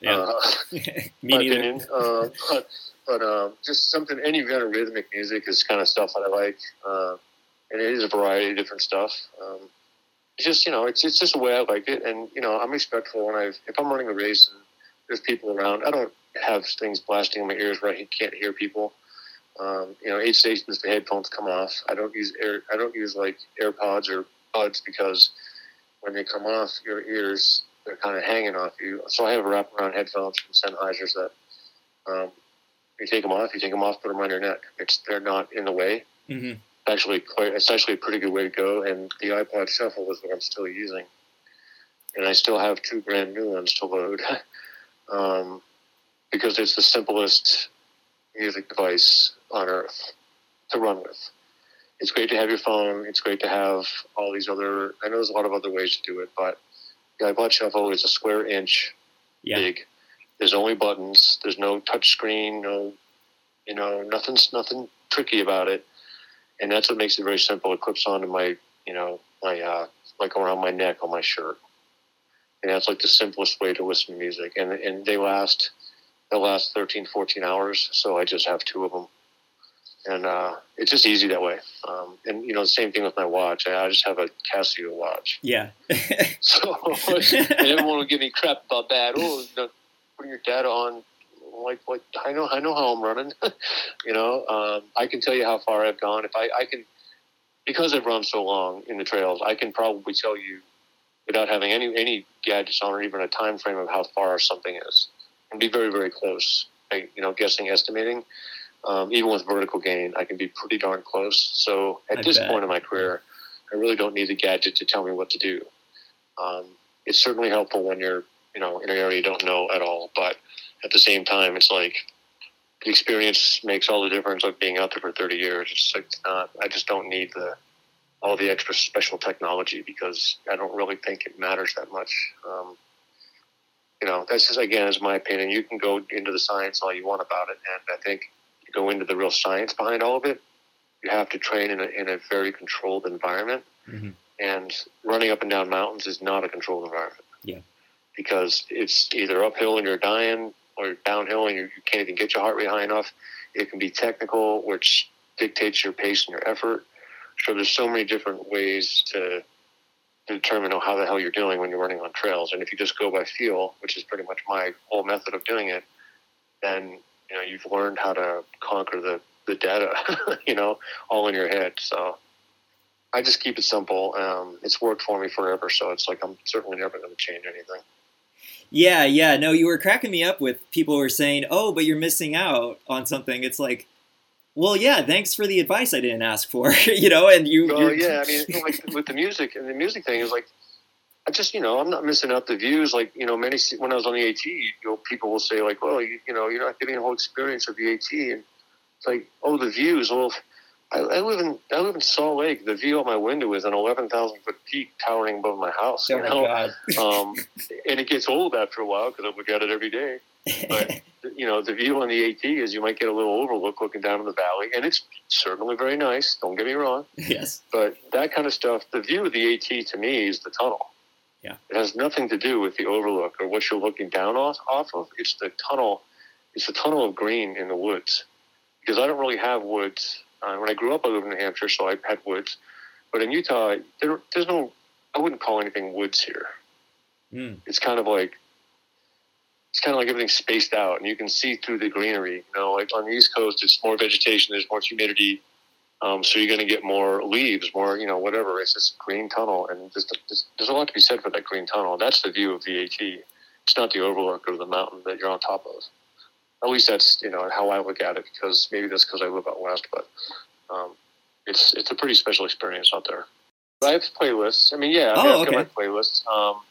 Yeah. Uh, Me neither. opinion. Uh, but but um, just something, any kind of rhythmic music is kind of stuff that I like. Uh, and it is a variety of different stuff. Um, it's just, you know, it's, it's just the way I like it. And, you know, I'm respectful when I've, if I'm running a race and there's people around, I don't have things blasting in my ears where I can't hear people. Um, you know, eight stations, the headphones come off. I don't use air, I don't use like AirPods or buds because when they come off your ears, they're kind of hanging off you. So I have wraparound headphones from Sennheisers that um, you take them off, you take them off, put them on your neck. It's they're not in the way. hmm Actually, quite it's actually a pretty good way to go. And the iPod Shuffle is what I'm still using, and I still have two brand new ones to load um, because it's the simplest music device on earth to run with. It's great to have your phone. It's great to have all these other. I know there's a lot of other ways to do it, but the iPod Shuffle is a square inch Yeah. big. There's only buttons. There's no touch screen. No, you know, nothing's nothing tricky about it, and that's what makes it very simple. It clips onto my, you know, my uh, like around my neck on my shirt, and that's like the simplest way to listen to music. And and they last, they last 13, 14 hours. So I just have two of them, and uh, it's just easy that way. Um, and you know, the same thing with my watch. I, I just have a Casio watch. Yeah. So everyone will give me crap about that. Oh, putting your data on. Like, like I know, I know how I'm running. you know, um, I can tell you how far I've gone. If I, I can, because I've run so long in the trails, I can probably tell you without having any any gadgets on or even a time frame of how far something is, and be very very close. I, you know, guessing, estimating. Um, even with vertical gain, I can be pretty darn close. So at I this bet. point in my career, I really don't need a gadget to tell me what to do. Um, it's certainly helpful when you're, you know, in an area you don't know at all. But at the same time, it's like the experience makes all the difference of being out there for 30 years. It's like not, I just don't need the all the extra special technology because I don't really think it matters that much. Um, you know, that's just again is my opinion. You can go into the science all you want about it, and I think to go into the real science behind all of it, you have to train in a, in a very controlled environment. Mhm. And running up and down mountains is not a controlled environment. Yeah. Because it's either uphill and you're dying, or downhill and you, you can't even get your heart rate high enough. It can be technical, which dictates your pace and your effort. So there's so many different ways to determine how the hell you're doing when you're running on trails. And if you just go by feel, which is pretty much my whole method of doing it, then you know you've learned how to conquer the the data, you know, all in your head. So I just keep it simple. Um, it's worked for me forever, so it's like I'm certainly never going to change anything. Yeah, yeah. No, you were cracking me up with people who were saying, "Oh, but you're missing out on something." It's like, well, yeah. Thanks for the advice I didn't ask for, you know. And you, well, yeah. I mean, like with the music and the music thing is like, I just, you know, I'm not missing out the views. Like, you know, many when I was on the AT, you know, people will say like, "Well, you, you know, you're not getting the whole experience of the AT," and it's like, "Oh, the views." Well, I, I, live in I live in Salt Lake. The view out my window is an eleven thousand foot peak towering above my house. Oh my god! um, and it gets old after a while because I look at it every day. But you know, the view on the AT is you might get a little overlook looking down in the valley, and it's certainly very nice. Don't get me wrong. Yes. But that kind of stuff, the view of the AT to me is the tunnel. Yeah. It has nothing to do with the overlook or what you're looking down off, off of. It's the tunnel. It's the tunnel of green in the woods because I don't really have woods uh, when I grew up, I lived in New Hampshire, so I had woods. But in Utah, there, there's no, I wouldn't call anything woods here. Mm. It's kind of like, it's kind of like everything's spaced out, and you can see through the greenery. You know, like on the East Coast, it's more vegetation, there's more humidity, um, so you're going to get more leaves, more, you know, whatever. It's this green tunnel, and just, just, there's a lot to be said for that green tunnel. That's the view of the AT. It's not the overlook of the mountain that you're on top of at least that's you know how I look at it because maybe that's because I live out west, but um, it's it's a pretty special experience out there. I have playlists. I mean, yeah, I mean, oh, okay. got my playlists, um,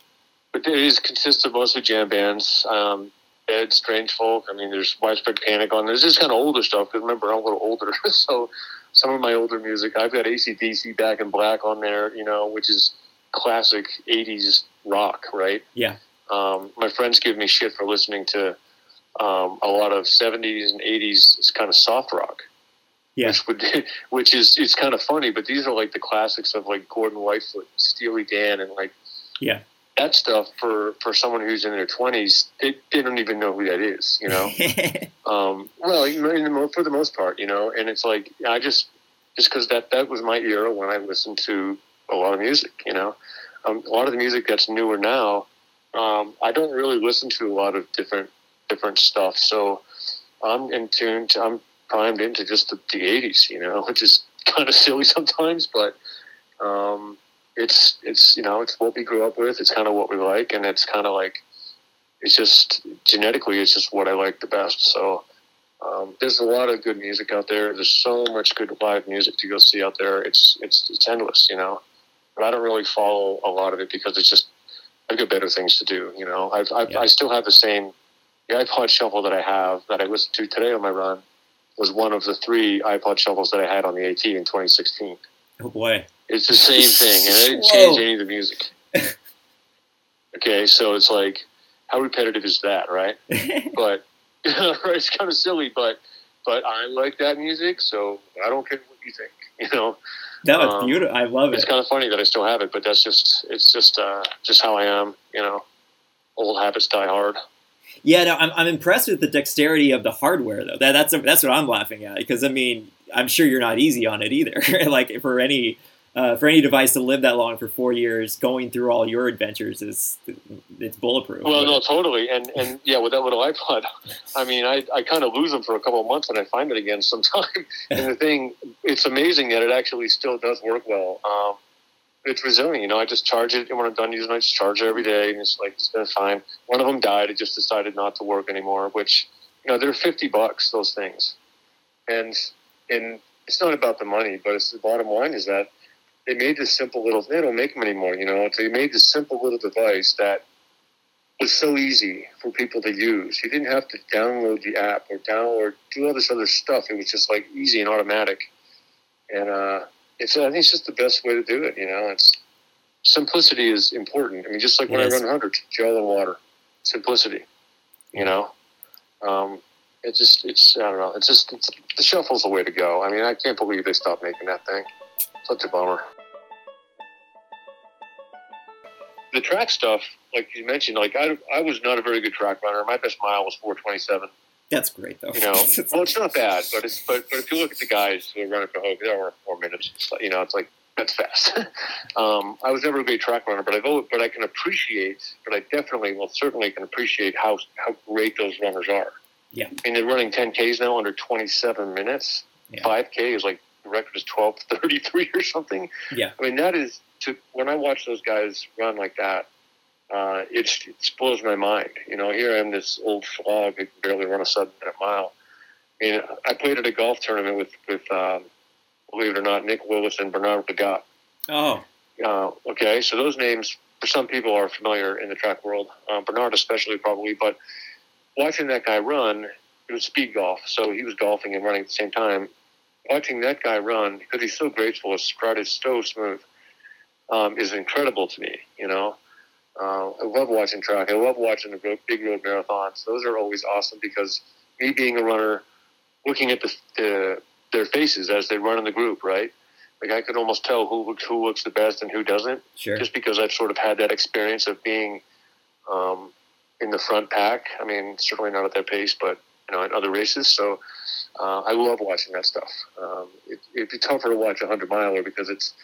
but it is consists of mostly jam bands. Um, Ed, Strange Folk. I mean, there's Widespread Panic on. There's just kind of older stuff because remember I'm a little older, so some of my older music. I've got ACDC Back in Black on there, you know, which is classic '80s rock, right? Yeah. Um, my friends give me shit for listening to um, a lot of 70s and 80s it's kind of soft rock Yeah. which would which is it's kind of funny but these are like the classics of like gordon Lightfoot, steely dan and like Yeah. That stuff for for someone who's in their 20s they, they don't even know who that is you know? Um, well in the, for the most part you know? And it's like i just just because that that was my era when i listened to a lot of music you know? Um, a lot of the music that's newer now um, i don't really listen to a lot of different different stuff. So i'm in tune to, i'm primed into just the, the 80s you know? Which is kind of silly sometimes but um, it's it's you know it's what we grew up with. It's kind of what we like and it's kind of like it's just genetically it's just what i like the best. So um, there's a lot of good music out there. There's so much good live music to go see out there. It's it's it's endless you know? But i don't really follow a lot of it because it's just i've got better things to do you know? I've, I've Yeah. i still have the same the ipod shuffle that i have that i listened to today on my run was one of the three ipod shuffles that i had on the at in 2016 oh boy. It's the same thing, and I didn't change any of the music. okay, so it's like, how repetitive is that, right? But it's kind of silly, but but I like that music, so I don't care what you think. You know, that was Um, beautiful. I love it's it. It's kind of funny that I still have it, but that's just it's just uh, just how I am. You know, old habits die hard. Yeah, no, I'm, I'm impressed with the dexterity of the hardware though. That, that's that's what I'm laughing at because I mean I'm sure you're not easy on it either. like for any uh, for any device to live that long for four years, going through all your adventures is it's bulletproof. Well, no, totally, and and yeah, with that little iPod, I mean, I, I kind of lose them for a couple of months, and I find it again sometime. and the thing, it's amazing that it actually still does work well. Um, it's resilient, you know. I just charge it, and when I'm done using it, I just charge it every day, and it's like it's been fine. One of them died; it just decided not to work anymore. Which, you know, they're fifty bucks those things, and and it's not about the money, but it's the bottom line is that they made this simple little. They don't make them anymore, you know. They made this simple little device that was so easy for people to use. You didn't have to download the app or download do all this other stuff. It was just like easy and automatic. And uh, it's I think it's just the best way to do it. You know, it's simplicity is important. I mean, just like when It I run hundreds, gel and water, simplicity. You know, um, it just it's I don't know. It's just it's, the shuffle's the way to go. I mean, I can't believe they stopped making that thing. Such a bummer. The track stuff, like you mentioned, like I, I was not a very good track runner. My best mile was 427. That's great though. You know, well, it's not bad, but it's but, but if you look at the guys who are running for Hogan, they're four minutes. Like, you know, it's like that's fast. um, I was never a great track runner, but I've always, but I can appreciate, but I definitely, well, certainly can appreciate how how great those runners are. Yeah. I mean, they're running 10Ks now under 27 minutes. Yeah. 5K is like the record is 12:33 or something. Yeah. I mean, that is to when I watch those guys run like that, uh, it, it blows my mind. You know, here I am, this old slog who can barely run a sub minute mile. I mean, I played at a golf tournament with with um, believe it or not, Nick Willis and Bernard Lagat. Oh, Uh, okay, so those names for some people are familiar in the track world. Um, Bernard especially probably, but watching that guy run, it was speed golf, so he was golfing and running at the same time. Watching that guy run because he's so graceful, his stride is so smooth, um, is incredible to me. You know, uh, I love watching track. I love watching the road, big road marathons. Those are always awesome because me being a runner, looking at the, the their faces as they run in the group, right? Like I could almost tell who looks who looks the best and who doesn't sure. just because I've sort of had that experience of being um, in the front pack. I mean, certainly not at that pace, but you know, in other races. So uh, I love watching that stuff. Um, it, it'd be tougher to watch a hundred miler because it's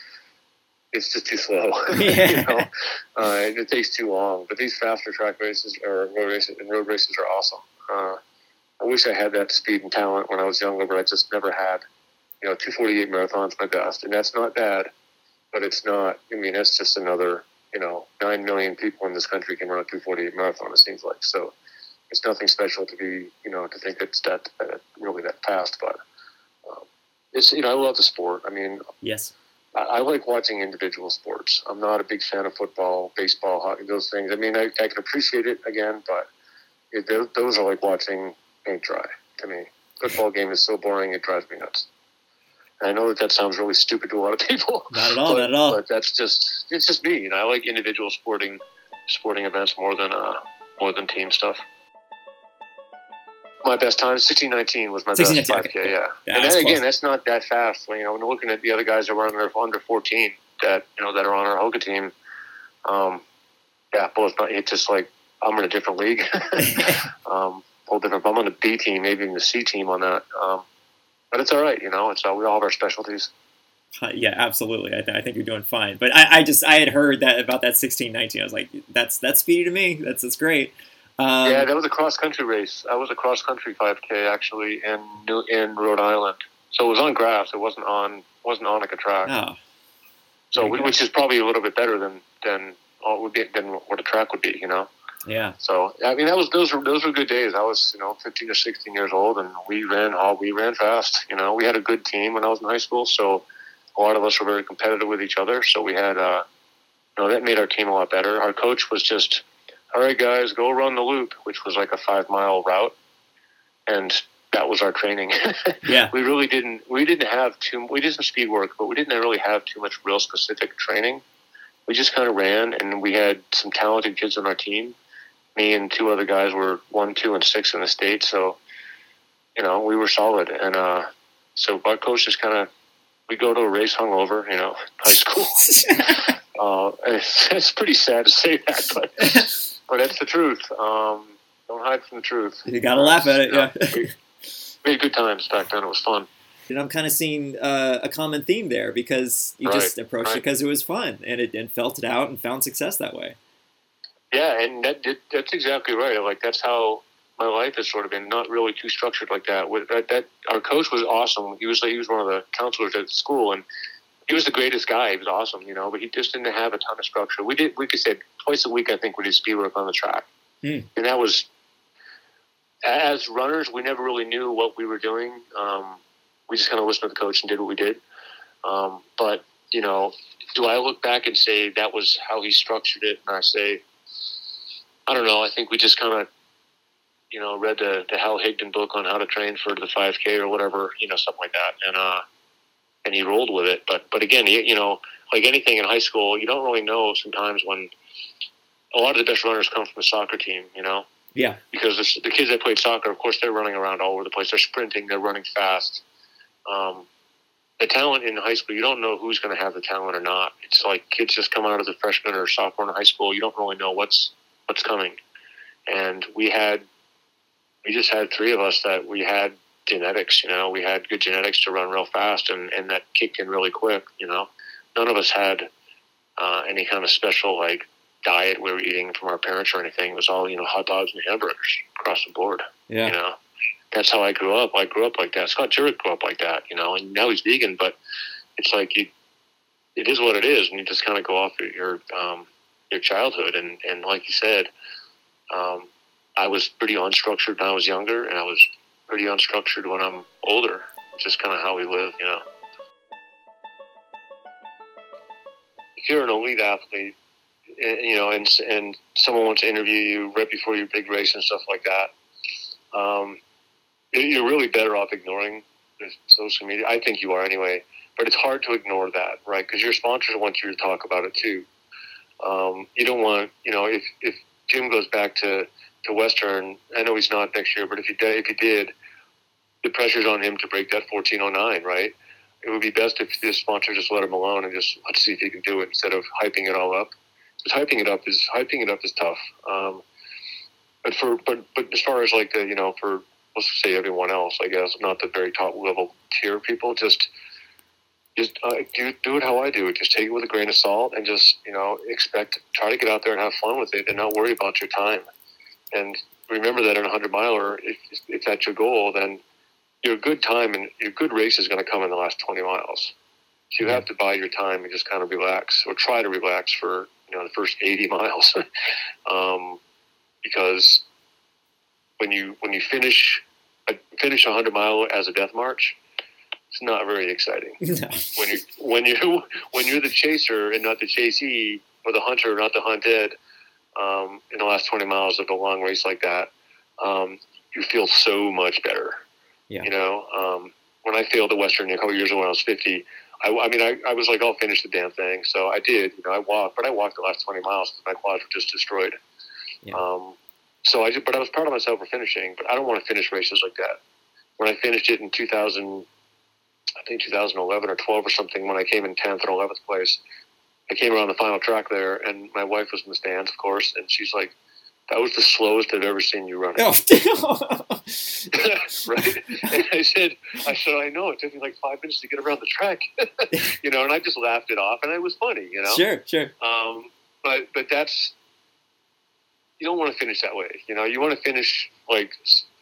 it's just too slow. Yeah. you know, uh, and it takes too long. But these faster track races or road races and road races are awesome. Uh, I wish I had that speed and talent when I was younger, but I just never had. You know, 248 marathons my best, and that's not bad, but it's not. I mean, that's just another. You know, nine million people in this country can run a 248 marathon. It seems like so. It's nothing special to be, you know, to think it's that, that really that fast, but um, it's you know I love the sport. I mean, Yes. I, I like watching individual sports. I'm not a big fan of football, baseball, hockey, those things. I mean, I, I can appreciate it again, but it, those, those are like watching paint dry to me. Football game is so boring; it drives me nuts. And I know that that sounds really stupid to a lot of people. Not at all, but, not at all. But that's just it's just me. You know, I like individual sporting sporting events more than uh more than team stuff. My best time, sixteen nineteen, was my best 16:19, five okay. k. Yeah, Yeah, and that's then again, that's not that fast. You know, when looking at the other guys that are running under fourteen, that you know that are on our Hoka team, um, yeah, both. It's just like I'm in a different league. um, whole different. I'm on the B team, maybe even the C team on that. Um, but it's all right. You know, it's uh, we all have our specialties. Uh, yeah, absolutely. I, th- I think you're doing fine. But I, I just I had heard that about that 16, 19. I was like, that's that's speedy to me. That's that's great. Um, yeah, that was a cross country race. I was a cross country 5K actually in New in Rhode Island. So it was on grass. It wasn't on wasn't on like a track. oh, so good. which is probably a little bit better than than all would be than what a track would be. You know. yeah. So I mean, that was those were those were good days. I was you know 15 or 16 years old, and we ran all we ran fast. You know, we had a good team when I was in high school, so a lot of us were very competitive with each other. So we had, uh, you know, that made our team a lot better. Our coach was just, all right, guys, go run the loop, which was like a five mile route, and that was our training. Yeah. we really didn't we didn't have too we did some speed work, but we didn't really have too much real specific training. We just kind of ran, and we had some talented kids on our team. Me and two other guys were one, two, and six in the state, so you know we were solid. And uh, so our coach just kind of we go to a race hungover, you know, high school. uh, it's, it's pretty sad to say that, but but that's the truth. Um, don't hide from the truth. you gotta laugh at it. Know, Yeah. we, we had good times back then. It was fun. and I'm kind of seeing uh, a common theme there because you Right, just approached it because it was fun and it and felt it out and found success that way. Yeah, and that, that that's exactly right. Like that's how my life has sort of been not really too structured like that. With that, that our coach was awesome. He was he was one of the counselors at the school, and he was the greatest guy. He was awesome, you know. But he just didn't have a ton of structure. We did, we could say twice a week. I think we did speed work on the track, Hmm. and that was as runners. We never really knew what we were doing. Um, we just kind of listened to the coach and did what we did. Um, but you know, do I look back and say that was how he structured it? And I say, I don't know. I think we just kind of, you know, read the, the Hal Higdon book on how to train for the 5K or whatever, you know, something like that, and uh, and he rolled with it. But but again, you, you know, like anything in high school, you don't really know sometimes when a lot of the best runners come from the soccer team, you know, Yeah. because the, the kids that played soccer, of course, they're running around all over the place. They're sprinting, they're running fast. Um, the talent in high school, you don't know who's going to have the talent or not. It's like kids just come out as a freshman or sophomore in high school. You don't really know what's what's coming. And we had we just had three of us that we had genetics. You know, we had good genetics to run real fast, and and that kicked in really quick. You know, none of us had uh, any kind of special like diet we were eating from our parents or anything. It was all you know hot dogs and hamburgers across the board. Yeah. You know, that's how I grew up. I grew up like that. Scott Jurek grew up like that. You know, and now he's vegan, but it's like you, it is what it is, and you just kind of go off your um, your childhood. And and like you said, um, I was pretty unstructured when I was younger, and I was pretty unstructured when I'm older. It's just kind of how we live, you know. If you're an elite athlete, you know, and and someone wants to interview you right before your big race and stuff like that, um, you're really better off ignoring the social media. I think you are anyway, but it's hard to ignore that, right? Because your sponsors want you to talk about it too. Um, you don't want, you know, if if Jim goes back to to Western, I know he's not next year, but if he did, if he did, the pressure's on him to break that 1409, right? It would be best if his sponsor just let him alone and just let's see if he can do it instead of hyping it all up. Because hyping it up is hyping it up is tough. Um, but for but but as far as like the you know for let's say everyone else, I guess not the very top level tier people, just just uh, do do it how I do it. Just take it with a grain of salt and just you know expect try to get out there and have fun with it and not worry about your time. And remember that in a hundred miler, if if that's your goal, then your good time and your good race is going to come in the last twenty miles. So you have to buy your time and just kind of relax or try to relax for you know the first eighty miles, um, because when you when you finish finish a hundred mile as a death march, it's not very exciting. No. When you when you when you're the chaser and not the chasee, or the hunter not the hunted, um, in the last twenty miles of a long race like that, um, you feel so much better. Yeah. You know, um, when I failed the Western a couple years ago when I was fifty, I, I mean, I, I was like, I'll finish the damn thing. So I did. You know, I walked, but I walked the last twenty miles because my quads were just destroyed. Yeah. Um, so I, did- but I was proud of myself for finishing. But I don't want to finish races like that. When I finished it in 2000, I think 2011 or 12 or something, when I came in 10th and 11th place, I came around the final track there, and my wife was in the stands, of course, and she's like, "That was the slowest I've ever seen you run." Oh, damn. right? And I said, I said, I know. It took me like five minutes to get around the track, you know. And I just laughed it off, and it was funny, you know. Sure, sure. Um, but but that's you don't want to finish that way. You know, you want to finish like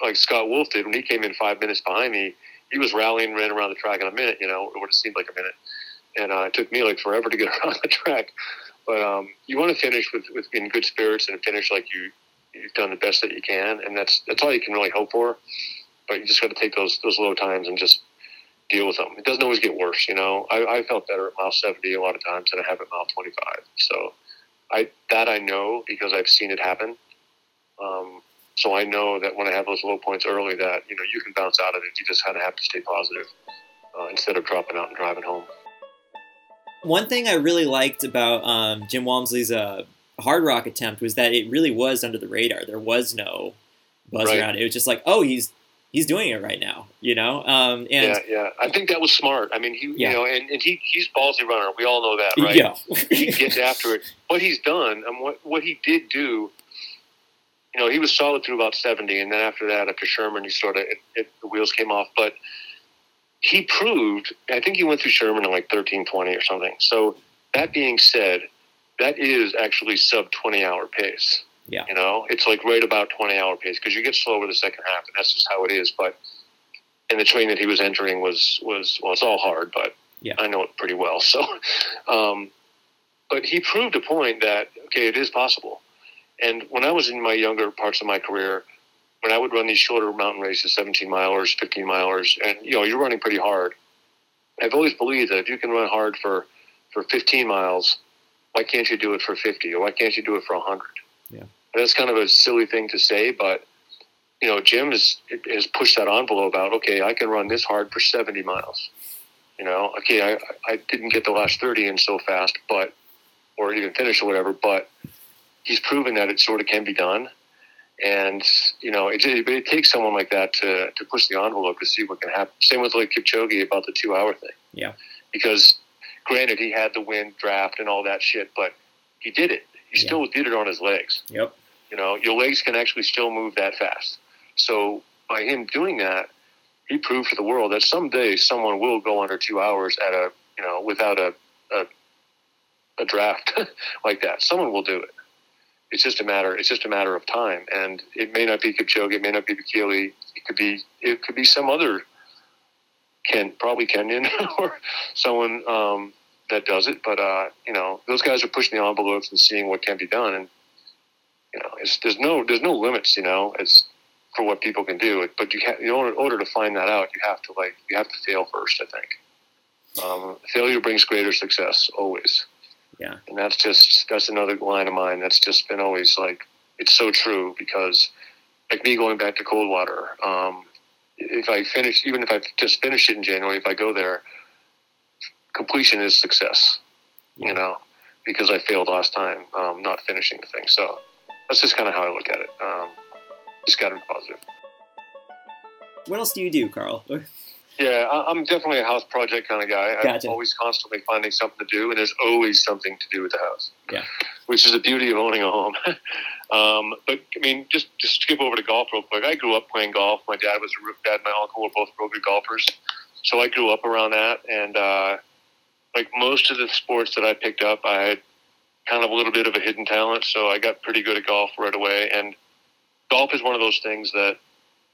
like Scott Wolf did when he came in five minutes behind me. He was rallying, ran around the track in a minute. You know, it would have seemed like a minute, and uh, it took me like forever to get around the track. But um, you want to finish with, with in good spirits and finish like you you've done the best that you can, and that's that's all you can really hope for. But you just got to take those those low times and just deal with them. It doesn't always get worse, you know. I, I felt better at mile seventy a lot of times than I have at mile twenty five. So I that I know because I've seen it happen. Um, so I know that when I have those low points early, that you know you can bounce out of it. You just kind of have to stay positive uh, instead of dropping out and driving home. One thing I really liked about um, Jim Walmsley's uh, Hardrock attempt was that it really was under the radar. There was no buzz Right. around it. It was just like, oh, he's he's doing it right now, you know. Um, and yeah, yeah. I think that was smart. I mean, he, Yeah. you know, and, and he he's ballsy runner. We all know that, right? yeah, he gets after it. What he's done and what what he did do, you know, he was solid through about seventy, and then after that, after Sherman, he sort of it, it, the wheels came off. But he proved. I think he went through Sherman in like thirteen twenty or something. So that being said, that is actually sub twenty hour pace. Yeah. You know, it's like right about twenty hour pace because you get slower the second half, and that's just how it is. But and the train that he was entering was was well, it's all hard, but Yeah. I know it pretty well. So, um, but he proved a point that okay, it is possible. And when I was in my younger parts of my career, when I would run these shorter mountain races, 17 milers, 15 milers, and you know, you're running pretty hard. I've always believed that if you can run hard for, for 15 miles, why can't you do it for 50 or why can't you do it for 100? Yeah. And that's kind of a silly thing to say, but you know, Jim has, has pushed that envelope out. Okay, I can run this hard for 70 miles. You know, okay, I, I didn't get the last 30 in so fast, but, or even finish or whatever, but he's proven that it sort of can be done. And, you know, it, it, it takes someone like that to, to push the envelope to see what can happen. Same with like Kipchoge about the two hour thing. Yeah. Because granted, he had the wind draft and all that shit, but he did it. He Yeah. still did it on his legs. yep, You know, your legs can actually still move that fast. So by him doing that, he proved to the world that someday someone will go under two hours at a you know without a a, a draft like that. Someone will do it. It's just a matter. It's just a matter of time, and it may not be Kipchoge. It may not be Bekele. It could be. It could be some other. Ken probably Kenyan or someone um, that does it. But uh, you know, those guys are pushing the envelopes and seeing what can be done, and you know, it's, there's no there's no limits. You know, it's for what people can do. But you can't. In order, in order to find that out, you have to like you have to fail first. I think um, failure brings greater success always. Yeah. And that's just that's another line of mine that's just been always like it's so true because like me going back to Coldwater, um, if I finish even if I just finish it in January, if I go there, completion is success. You know, because I failed last time, um, not finishing the thing. So that's just kind of how I look at it. Um, just got to be positive. What else do you do, Karl? Yeah, I- I'm definitely a house project kind of guy. Gotcha. I'm always constantly finding something to do, and there's always something to do with the house. Yeah. Which is the beauty of owning a home. um, but I mean, just just skip over to golf real quick. I grew up playing golf. My dad was a roof dad, and my uncle were both real good golfers, so I grew up around that. And uh, like most of the sports that I picked up, I had kind of a little bit of a hidden talent, so I got pretty good at golf right away. And golf is one of those things that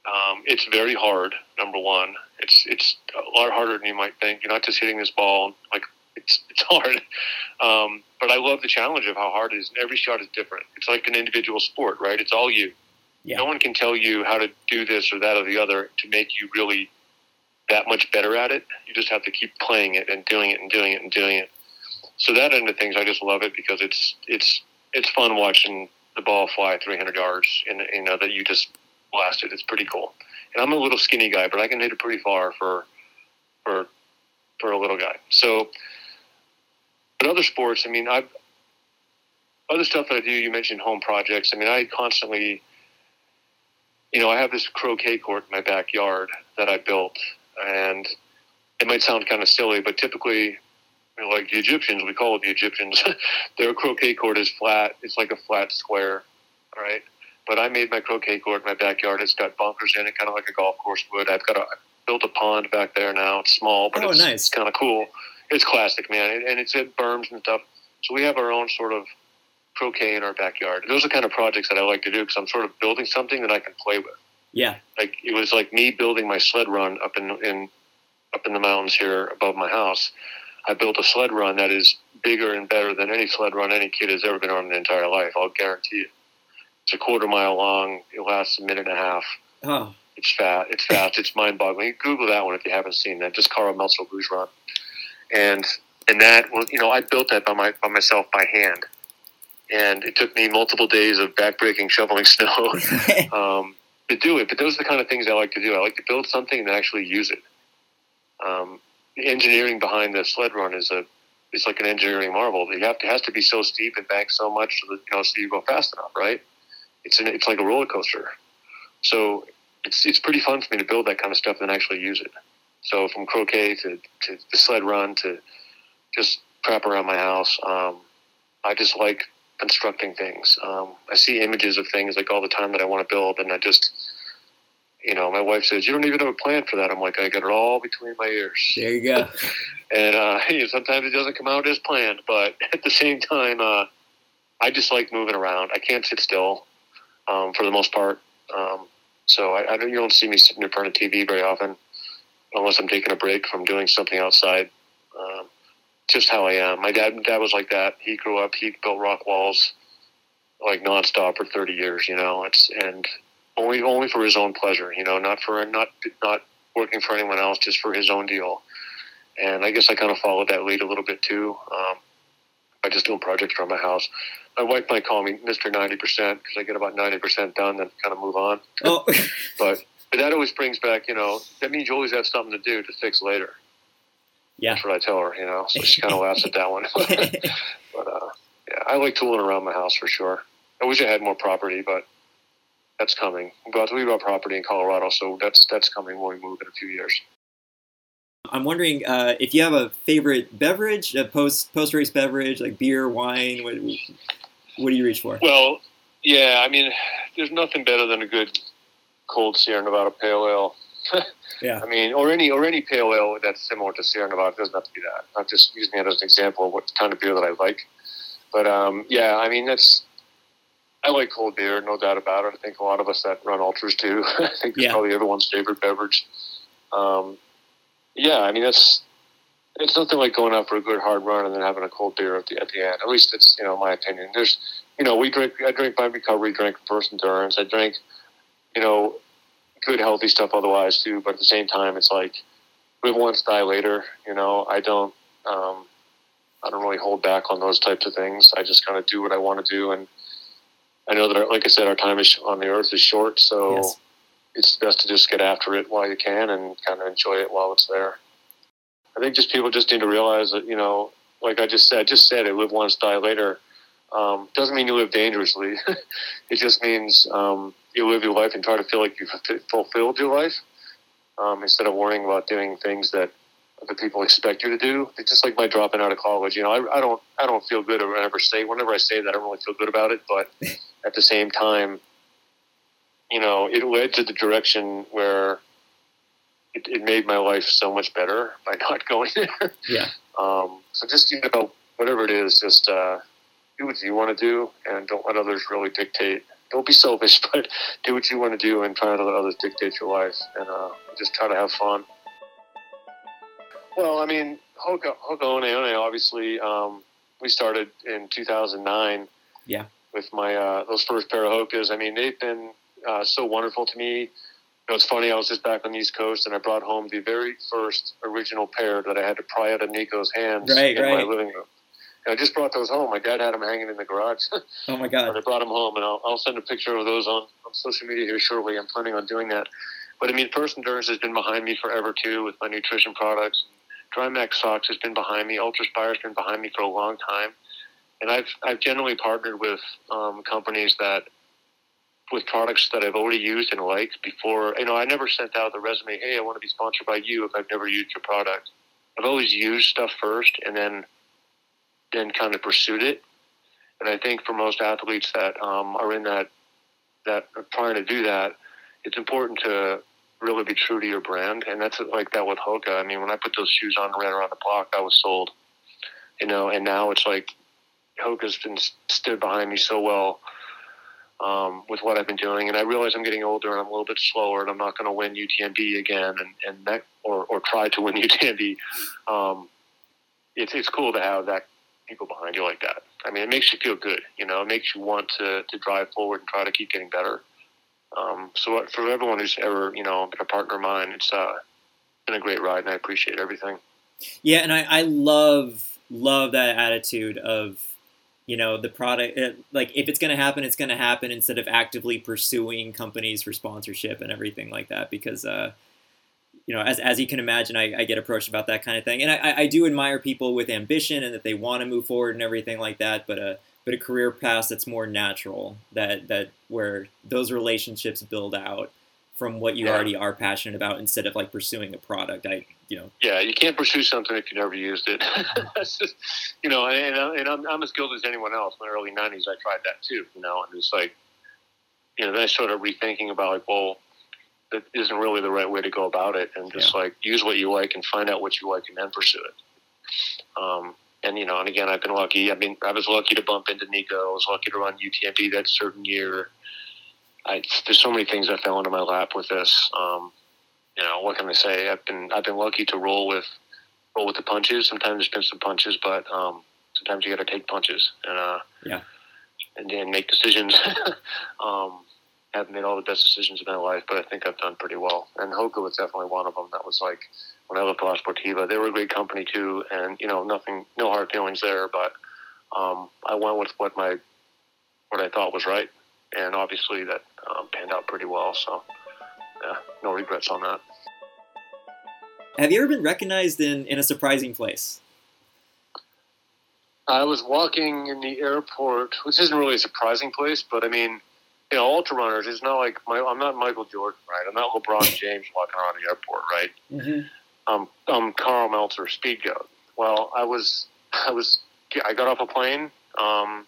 um, it's very hard. Number one, it's it's a lot harder than you might think. You're not just hitting this ball like it's it's hard. Um, but I love the challenge of how hard it is, and every shot is different. It's like an individual sport, right? It's all you. Yeah. No one can tell you how to do this or that or the other to make you really that much better at it. You just have to keep playing it and doing it and doing it and doing it. So that end of things, I just love it because it's it's it's fun watching the ball fly 300 yards and you know that you just blasted. It's pretty cool. And I'm a little skinny guy, but I can hit it pretty far for for for a little guy. So, but other sports, I mean, I've other stuff that I do. You mentioned home projects. I mean, I constantly, you know, I have this croquet court in my backyard that I built, and it might sound kind of silly, but typically. you know, Like the Egyptians, we call it the Egyptians. Their croquet court is flat. It's like a flat square, right? But I made my croquet court in my backyard. It's got bunkers in it, kind of like a golf course would. I've got a built a pond back there now. It's small, but Oh, it's, nice. it's kind of cool. It's classic, man, and- and it's at berms and stuff. So we have our own sort of croquet in our backyard. Those are the kind of projects that I like to do because I'm sort of building something that I can play with. Yeah. Like it was like me building my sled run up in in up in the mountains here above my house. I built a sled run that is bigger and better than any sled run any kid has ever been on in their entire life. I'll guarantee it. It's a quarter mile long. It lasts a minute and a half. Oh, It's fat. It's fast. It's mind boggling. Google that one if you haven't seen that. Just Karl Meltzer Luge Run. And and that well, you know, I built that by my by myself by hand. And it took me multiple days of backbreaking shoveling snow um, to do it. But those are the kind of things I like to do. I like to build something and actually use it. Um, the engineering behind the sled run is a is like an engineering marvel. You have to it has to be so steep and bank so much so that you know so you go fast enough, right? It's an, it's like a roller coaster. So it's it's pretty fun for me to build that kind of stuff and actually use it. So from croquet to, to the sled run to just crap around my house, um, I just like constructing things. Um, I see images of things like all the time that I want to build, and I just, you know, my wife says, "You don't even have a plan for that." I'm like, I got it all between my ears, there you go. and uh, you know, sometimes it doesn't come out as planned. But at the same time, uh, I just like moving around. I can't sit still um, for the most part. Um, so I, I don't, you don't see me sitting in front of TV very often, unless I'm taking a break from doing something outside. Um, just how I am. My dad, dad was like that. He grew up. He built rock walls like nonstop for 30 years. You know, it's and only only for his own pleasure. You know, not for not not working for anyone else, just for his own deal. And I guess I kind of followed that lead a little bit too. Um, by just doing projects around my house. My wife might call me Ninety Percent because I get about ninety percent done, then kind of move on. Oh, But but that always brings back, you know, that means you always have something to do to fix later. Yeah. That's what I tell her, you know. So she kind of laughs at that one. but uh, yeah, I like tooling around my house for sure. I wish I had more property, but that's coming. But we bought property in Colorado, so that's that's coming when we move in a few years. I'm wondering uh, if you have a favorite beverage, a post post race beverage like beer, wine. What, what do you reach for? Well, yeah, I mean, there's nothing better than a good cold Sierra Nevada Pale Ale. Yeah. I mean, or any or any pale ale that's similar to Sierra Nevada. It doesn't have to be that. I'm just using that as an example of what kind of beer that I like. But um, yeah, I mean that's. I like cold beer, no doubt about it. I think a lot of us that run ultras do. I think it's Yeah. probably everyone's favorite beverage. Um, yeah, I mean that's. It's nothing like going out for a good hard run and then having a cold beer at the at the end. At least it's you know my opinion. There's, you know, we drink. I drink my recovery drink first endurance. I drink, you know, good healthy stuff otherwise too. But at the same time, it's like live once, die later. You know, I don't, um, I don't really hold back on those types of things. I just kind of do what I want to do, and I know that, like I said, our time is on the earth is short, so Yes. it's best to just get after it while you can and kind of enjoy it while it's there. I think just people just need to realize that you know, like I just said, just said it, live once, die later. Um, doesn't mean you live dangerously. it just means um, you live your life and try to feel like you've fulfilled your life um, instead of worrying about doing things that other people expect you to do. It's just like my dropping out of college. You know, I, I don't I don't feel good whenever I say whenever I say that I don't really feel good about it, but at the same time, you know, it led to the direction where it, it made my life so much better by not going there. Yeah. Um, so just you know, whatever it is, just uh, do what you want to do, and don't let others really dictate. Don't be selfish, but do what you want to do, and try not to let others dictate your life, and uh, just try to have fun. Well, I mean, Hoka Hoka One One, obviously, um, we started in 2009. Yeah. With my uh, those first pair of Hokas, I mean, they've been uh, so wonderful to me. You know, it's funny. I was just back on the East Coast, and I brought home the very first original pair that I had to pry out of Nico's hands Right, in my living room. I just brought those home. My dad had them hanging in the garage, Oh my God. I brought them home. And I'll, I'll send a picture of those on, on social media here shortly. I'm planning on doing that. But I mean, First Endurance has been behind me forever too, with my nutrition products. Drymax Socks has been behind me. Ultraspire has been behind me for a long time, and I've I've generally partnered with um, companies that with products that I've already used and liked before. You know, I never sent out the resume, "Hey, I want to be sponsored by you." If I've never used your product, I've always used stuff first, and then then kind of pursued it. And I think for most athletes that um, are in that that are trying to do that, it's important to really be true to your brand. And that's like that with Hoka. I mean, when I put those shoes on and ran around the block, I was sold. You know, and now it's like Hoka's been stood behind me so well um, with what I've been doing, and I realize I'm getting older and I'm a little bit slower, and I'm not going to win UTMB again, and and that or or try to win UTMB. Um, it's it's cool to have that people behind you like that. I mean, it makes you feel good. You know, it makes you want to to drive forward and try to keep getting better. Um, so for everyone who's ever you know been a partner of mine, it's uh, been a great ride, and I appreciate everything. Yeah, and I, I love love that attitude of you know the product it, like if it's going to happen it's going to happen instead of actively pursuing companies for sponsorship and everything like that because uh you know as, as you can imagine I, I get approached about that kind of thing and I, I- do admire people with ambition and that they want to move forward and everything like that but a but a career path that's more natural that that where those relationships build out from what you Yeah. already are passionate about instead of like pursuing a product I you know Yeah, you can't pursue something if you never used it. That's just, you know, and, and I'm, I'm as guilty as anyone else. In the early '90s, I tried that too. You know, and it's like, you know, then I started rethinking about like, well, that isn't really the right way to go about it, and just like use what you like and find out what you like and then pursue it. Um, and you know, and again, I've been lucky. I mean, I was lucky to bump into Nico. I was lucky to run UTMB that certain year. I, there's so many things that fell into my lap with this. Um, you know, what can I say? I've been I've been lucky to roll with roll with the punches. Sometimes there's been some punches, but um, sometimes you got to take punches and uh, Yeah. and then make decisions. um, haven't made all the best decisions in my life, but I think I've done pretty well. And Hoka was definitely one of them. That was like when I left La Sportiva. They were a great company too, and you know, nothing, no hard feelings there. But um, I went with what my what I thought was right, and obviously that um, panned out pretty well. So yeah, no regrets on that. Have you ever been recognized in, in a surprising place? I was walking in the airport, which isn't really a surprising place, but I mean, you know, ultra runners. It's not like my, I'm not Michael Jordan, right? I'm not LeBron James walking around the airport, right? Mm-hmm. Um, I'm Karl Meltzer, speed goat. Well, I was, I was, I got off a plane, um,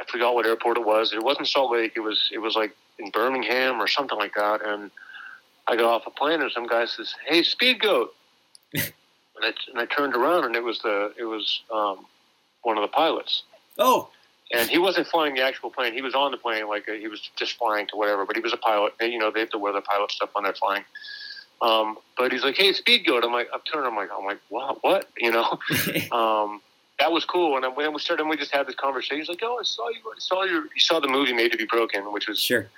I forgot what airport it was. It wasn't Salt Lake. It was it was like in Birmingham or something like that. And I got off a plane and some guy says, "Hey, Speed Goat," and, I, and I turned around and it was the it was um, one of the pilots. Oh, And he wasn't flying the actual plane. He was on the plane, like uh, he was just flying to whatever. But he was a pilot. And, you know, they have to wear the pilot stuff when they're flying. Um, but he's like, "Hey, Speed Goat." I'm like, I'm turning. I'm like, I'm like, what? What? You know? um, that was cool. And then we started, and we just had this conversation. He's like, "Oh, I saw you. I saw your. You saw the movie Made to Be Broken, which was, sure.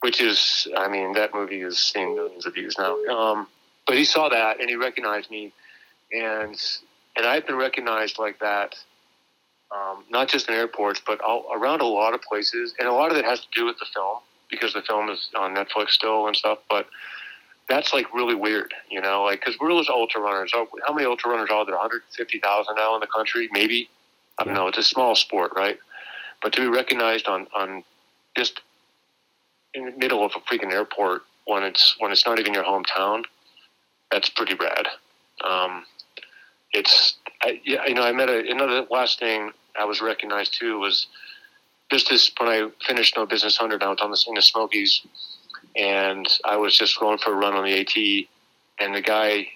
which is, I mean, that movie is seeing millions of views now. Um, but he saw that and he recognized me, and and I've been recognized like that, um, not just in airports, but all, around a lot of places. And a lot of it has to do with the film because the film is on Netflix still and stuff. But that's like really weird, you know, like because we're those ultra runners. Oh, How many ultra runners are there? 150,000 now in the country, maybe. I don't know. It's a small sport, right? But to be recognized on on just in the middle of a freaking airport when it's when it's not even your hometown, that's pretty rad. Um, it's I, yeah, you know I met a, another last thing I was recognized too was just this when I finished No Business Hundred I was on the in the Smokies and I was just going for a run on the AT and the guy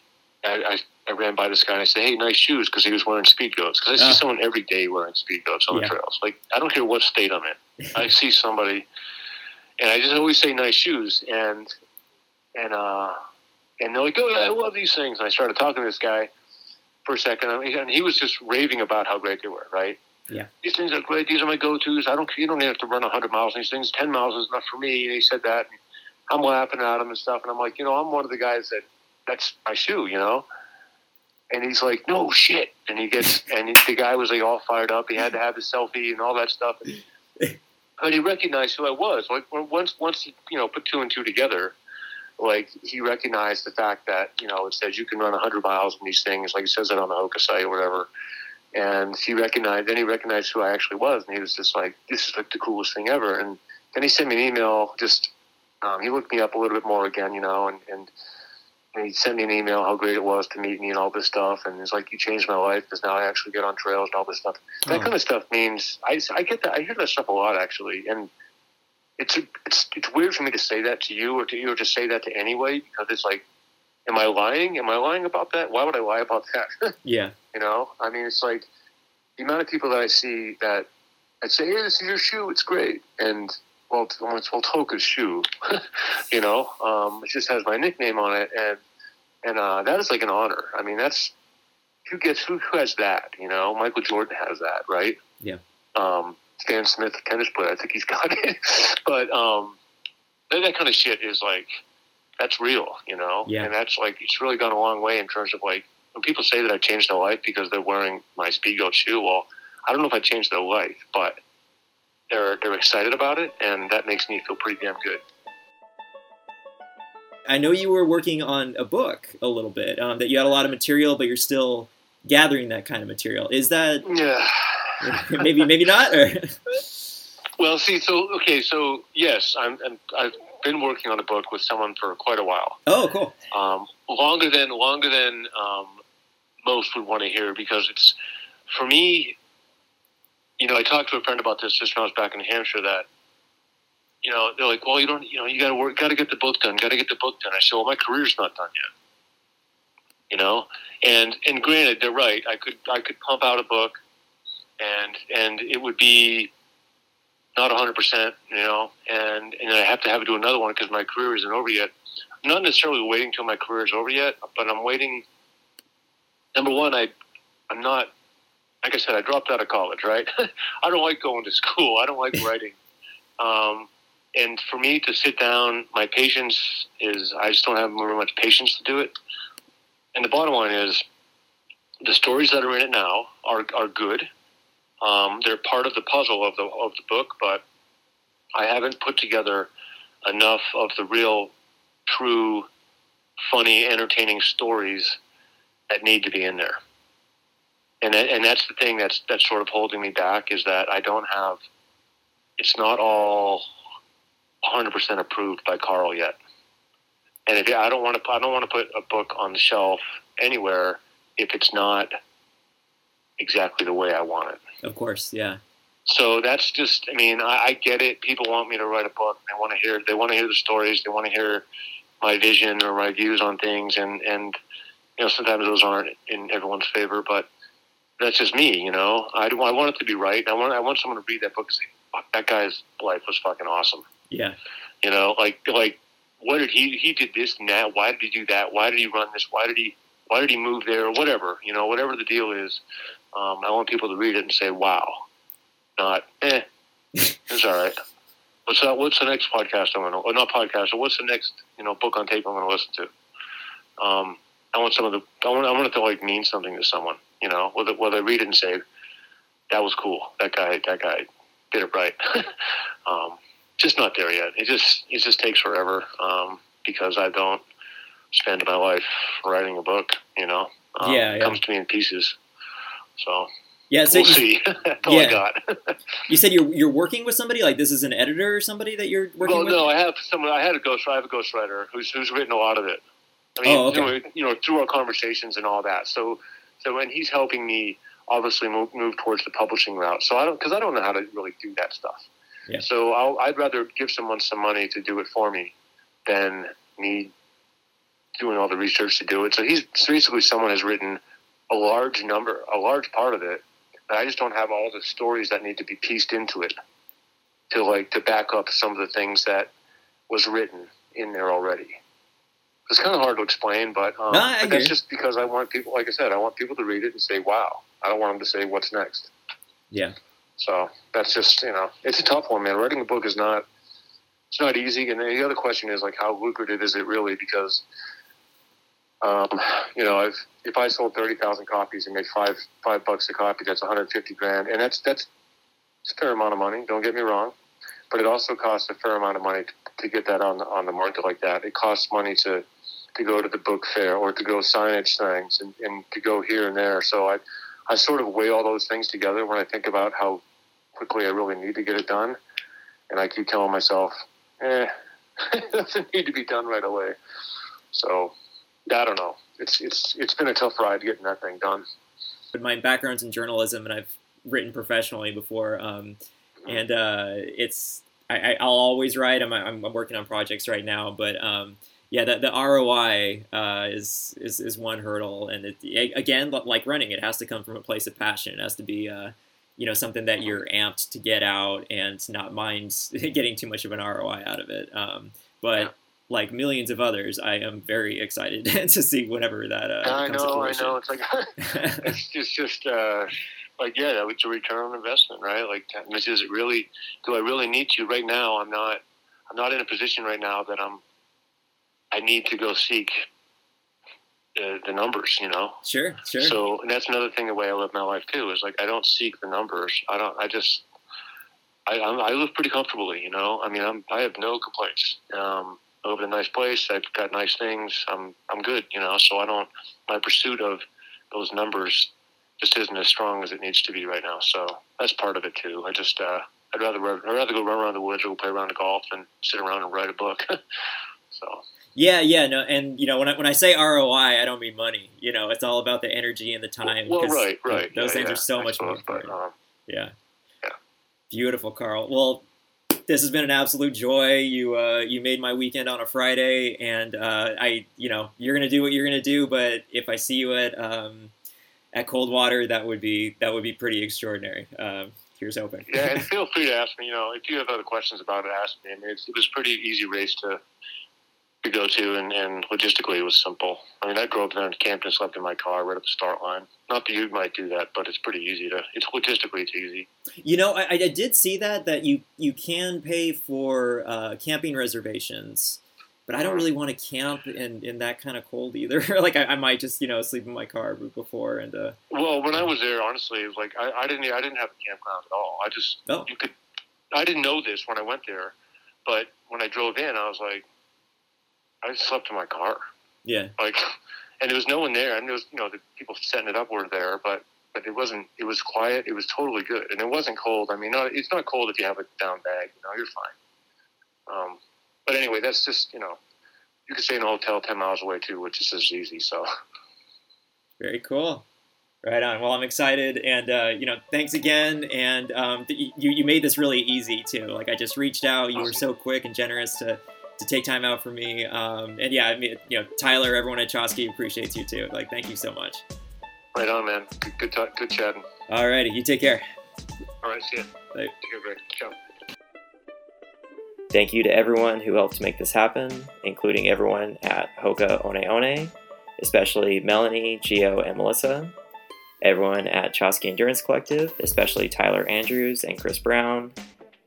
I, I, I ran by this guy and I said hey nice shoes because he was wearing speed goats because I see someone every day wearing speed goats on Yeah. the trails. Like I don't care what state I'm in. I see somebody and I just always say nice shoes and and uh and they're like oh yeah I love these things and I started talking to this guy for a second and he was just raving about how great they were right? Yeah. these things are great. These are my go-to's. I don't you don't have to run 100 miles these things. 10 miles is enough for me. And he said that and I'm laughing at him and stuff and I'm like you know I'm one of the guys that that's my shoe you know? And he's like no shit. And he gets and the guy was like all fired up. He had to have his selfie and all that stuff. But he recognized who I was. Like once, once he, you know, put two and two together, like he recognized the fact that you know it says you can run 100 miles in these things, like he says it on the Hoka site or whatever. And he recognized, then he recognized who I actually was, and he was just like, "This is like the coolest thing ever." And then he sent me an email. Just um, he looked me up a little bit more again, you know, and and. And he sent me an email how great it was to meet me and all this stuff, and he's like, "You changed my life because now I actually get on trails and all this stuff." that Oh. kind of stuff means I, I get that I hear that stuff a lot actually, and it's it's it's weird for me to say that to you or to you or to say that to anyway because it's like, am I lying? Am I lying about that? Why would I lie about that? Yeah. you know, I mean, it's like the amount of people that I see that I'd say, "Hey, this is your shoe. It's great," and well, it's, well, it's well Hoka's shoe. you know, um, it just has my nickname on it, and and uh, that is like an honor. I mean, that's who gets who, who has that? You know, Michael Jordan has that, right? Yeah. Um, Stan Smith, the tennis player, I think he's got it. but um, that, that kind of shit is like that's real, you know. Yeah. And that's like it's really gone a long way in terms of like when people say that I changed their life because they're wearing my Speedgoat shoe. Well, I don't know if I changed their life, but they're they're excited about it, and that makes me feel pretty damn good. I know you were working on a book a little bit. Um, that you had a lot of material, but you're still gathering that kind of material. Is that Yeah. maybe maybe not? Or Well, see, so okay, so yes, I'm, I'm I've been working on a book with someone for quite a while, oh, cool. um, longer than longer than um, most would want to hear because it's for me. You know, I talked to a friend about this just when I was back in New Hampshire. That you know, they're like, "Well, you don't, you know, you got to work, got to get the book done, got to get the book done." I said, "Well, my career's not done yet." You know, and and granted, they're right. I could I could pump out a book, and and it would be not 100%, you know, and, and I have to have to do another one because my career isn't over yet. I'm not necessarily waiting till my career is over yet, but I'm waiting. Number one, I, I'm not, like I said, I dropped out of college, right? I don't like going to school. I don't like writing. Um, and for me to sit down, my patience is, I just don't have very much patience to do it. And the bottom line is, the stories that are in it now are, are good. Um, they're part of the puzzle of the of the book, but I haven't put together enough of the real, true, funny, entertaining stories that need to be in there. And and that's the thing that's that's sort of holding me back is that I don't have. It's not all 100% approved by Karl yet. And if I don't want to, I don't want to put a book on the shelf anywhere if it's not exactly the way I want it. Of course, yeah. so that's just. I mean, I, I get it. People want me to write a book. They want to hear. They want to hear the stories. They want to hear my vision or my views on things. And and you know, sometimes those aren't in everyone's favor, but that's just me. You know, I, I want it to be right. I want I want someone to read that book and say, Fuck, that guy's life was fucking awesome. Yeah. You know, like like what did he he did this and that? Why did he do that? Why did he run this? Why did he why did he move there? Whatever you know, whatever the deal is, um, I want people to read it and say, "Wow," not "eh." it's all right. What's that? What's the next podcast I'm going to? Or not podcast. Or what's the next you know book on tape I'm going to listen to? Um, I want some of the. I want. I want it to like mean something to someone. You know, whether whether I read it and say, "That was cool. That guy. That guy did it right." um, just not there yet. It just it just takes forever um, because I don't spend my life writing a book. You know, um, Yeah, it yeah. comes to me in pieces. So Yeah. So we'll you, see. Yeah. I got. you said you're you're working with somebody like this is an editor or somebody that you're working well, with. no, I have someone. I had a ghost. I have a ghostwriter who's who's written a lot of it. I mean, Oh, okay. you, know, you know, through our conversations and all that. So, so when he's helping me, obviously move, move towards the publishing route. So I don't, because I don't know how to really do that stuff. Yeah. So I'll, I'd rather give someone some money to do it for me than me doing all the research to do it. So he's basically someone has written a large number, a large part of it. I just don't have all the stories that need to be pieced into it to like to back up some of the things that was written in there already. It's kind of hard to explain, but, um, No, but that's just because I want people, like I said, I want people to read it and say, "Wow." I don't want them to say, "What's next." Yeah. So that's just you know, it's a tough one, man. Writing a book is not it's not easy. And the other question is like, how lucrative is it really? Because um, you know, if if I sold thirty thousand copies and made five five bucks a copy, that's one hundred fifty grand, and that's that's a fair amount of money. Don't get me wrong, but it also costs a fair amount of money to, to get that on the, on the market like that. It costs money to to go to the book fair or to go signage things and, and to go here and there. So I I sort of weigh all those things together when I think about how quickly I really need to get it done, and I keep telling myself, eh, it doesn't need to be done right away. So I don't know. It's it's it's been a tough ride getting that thing done. But my background's in journalism, and I've written professionally before. Um, and uh, it's I, I, I'll always write. I'm, I'm, I'm working on projects right now, but um, yeah, the, the ROI uh, is, is is one hurdle, and it, again, like running, it has to come from a place of passion. It has to be uh, you know something that you're amped to get out and not mind getting too much of an ROI out of it. Um, but like millions of others, I am very excited to see whenever that uh, I know, I know. It's like it's just just uh, like yeah, that was a return on investment, right? Like, is it really? Do I really need to? Right now, I'm not. I'm not in a position right now that I'm. I need to go seek the, the numbers, you know. Sure, sure. So, and that's another thing the way I live my life too is like I don't seek the numbers. I don't. I just. I I'm, I live pretty comfortably, you know. I mean, I'm I have no complaints. Um, I live in a nice place. I've got nice things. I'm I'm good, you know. So I don't. My pursuit of those numbers just isn't as strong as it needs to be right now. So that's part of it too. I just uh, I'd rather I'd rather go run around the woods or go play around the golf than sit around and write a book. so Yeah, yeah, no, and you know when I when I say ROI, I don't mean money. You know, it's all about the energy and the time. well, 'cause right, right. Those yeah, things yeah, are so I much more but, important. um, Yeah. Yeah. Beautiful, Karl. Well, this has been an absolute joy. You uh, you made my weekend on a Friday, and uh, I you know you're gonna do what you're gonna do. But if I see you at um, at Coldwater, that would be that would be pretty extraordinary. Um, here's hoping. yeah, and feel free to ask me. You know, if you have other questions about it, ask me. I mean, it's, it was a pretty easy race to to go to, and, and logistically, it was simple. I mean, I drove down to Campton, slept in my car right at the start line. Not that you might do that, but it's pretty easy to. It's logistically, it's easy. You know, I, I did see that that you you can pay for uh, camping reservations, but I don't really want to camp in, in that kind of cold either. like I, I might just you know sleep in my car before and uh, Well, when I was there, honestly, it was like I, I didn't. I didn't have a campground at all. I just Oh. you could. I didn't know this when I went there, but when I drove in, I was like, I slept in my car. yeah like and there was no one there and there was you know the people setting it up were there but but it wasn't it was quiet it was totally good and it wasn't cold i mean not, it's not cold if you have a down bag you know you're fine um, but anyway that's just you know you could stay in a hotel 10 miles away too which is just as easy so very cool. Right on. Well, I'm excited, and uh, you know, thanks again. And um, th- you you made this really easy too. Like I just reached out. You were so quick and generous to to take time out for me. Um, and yeah, I mean, you know, Tyler, everyone at Chaski appreciates you too. Like, thank you so much. Right on, man. Good, good, talk, good chatting. Alrighty, you take care. All right, see ya. Bye. Take care, Greg. Ciao. Thank you to everyone who helped make this happen, including everyone at Hoka One One, especially Melanie, Gio, and Melissa. Everyone at Chaski Endurance Collective, especially Tyler Andrews and Chris Brown.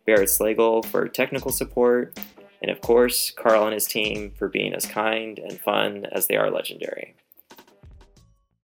Barrett Slagle for technical support. And of course, Karl and his team for being as kind and fun as they are legendary.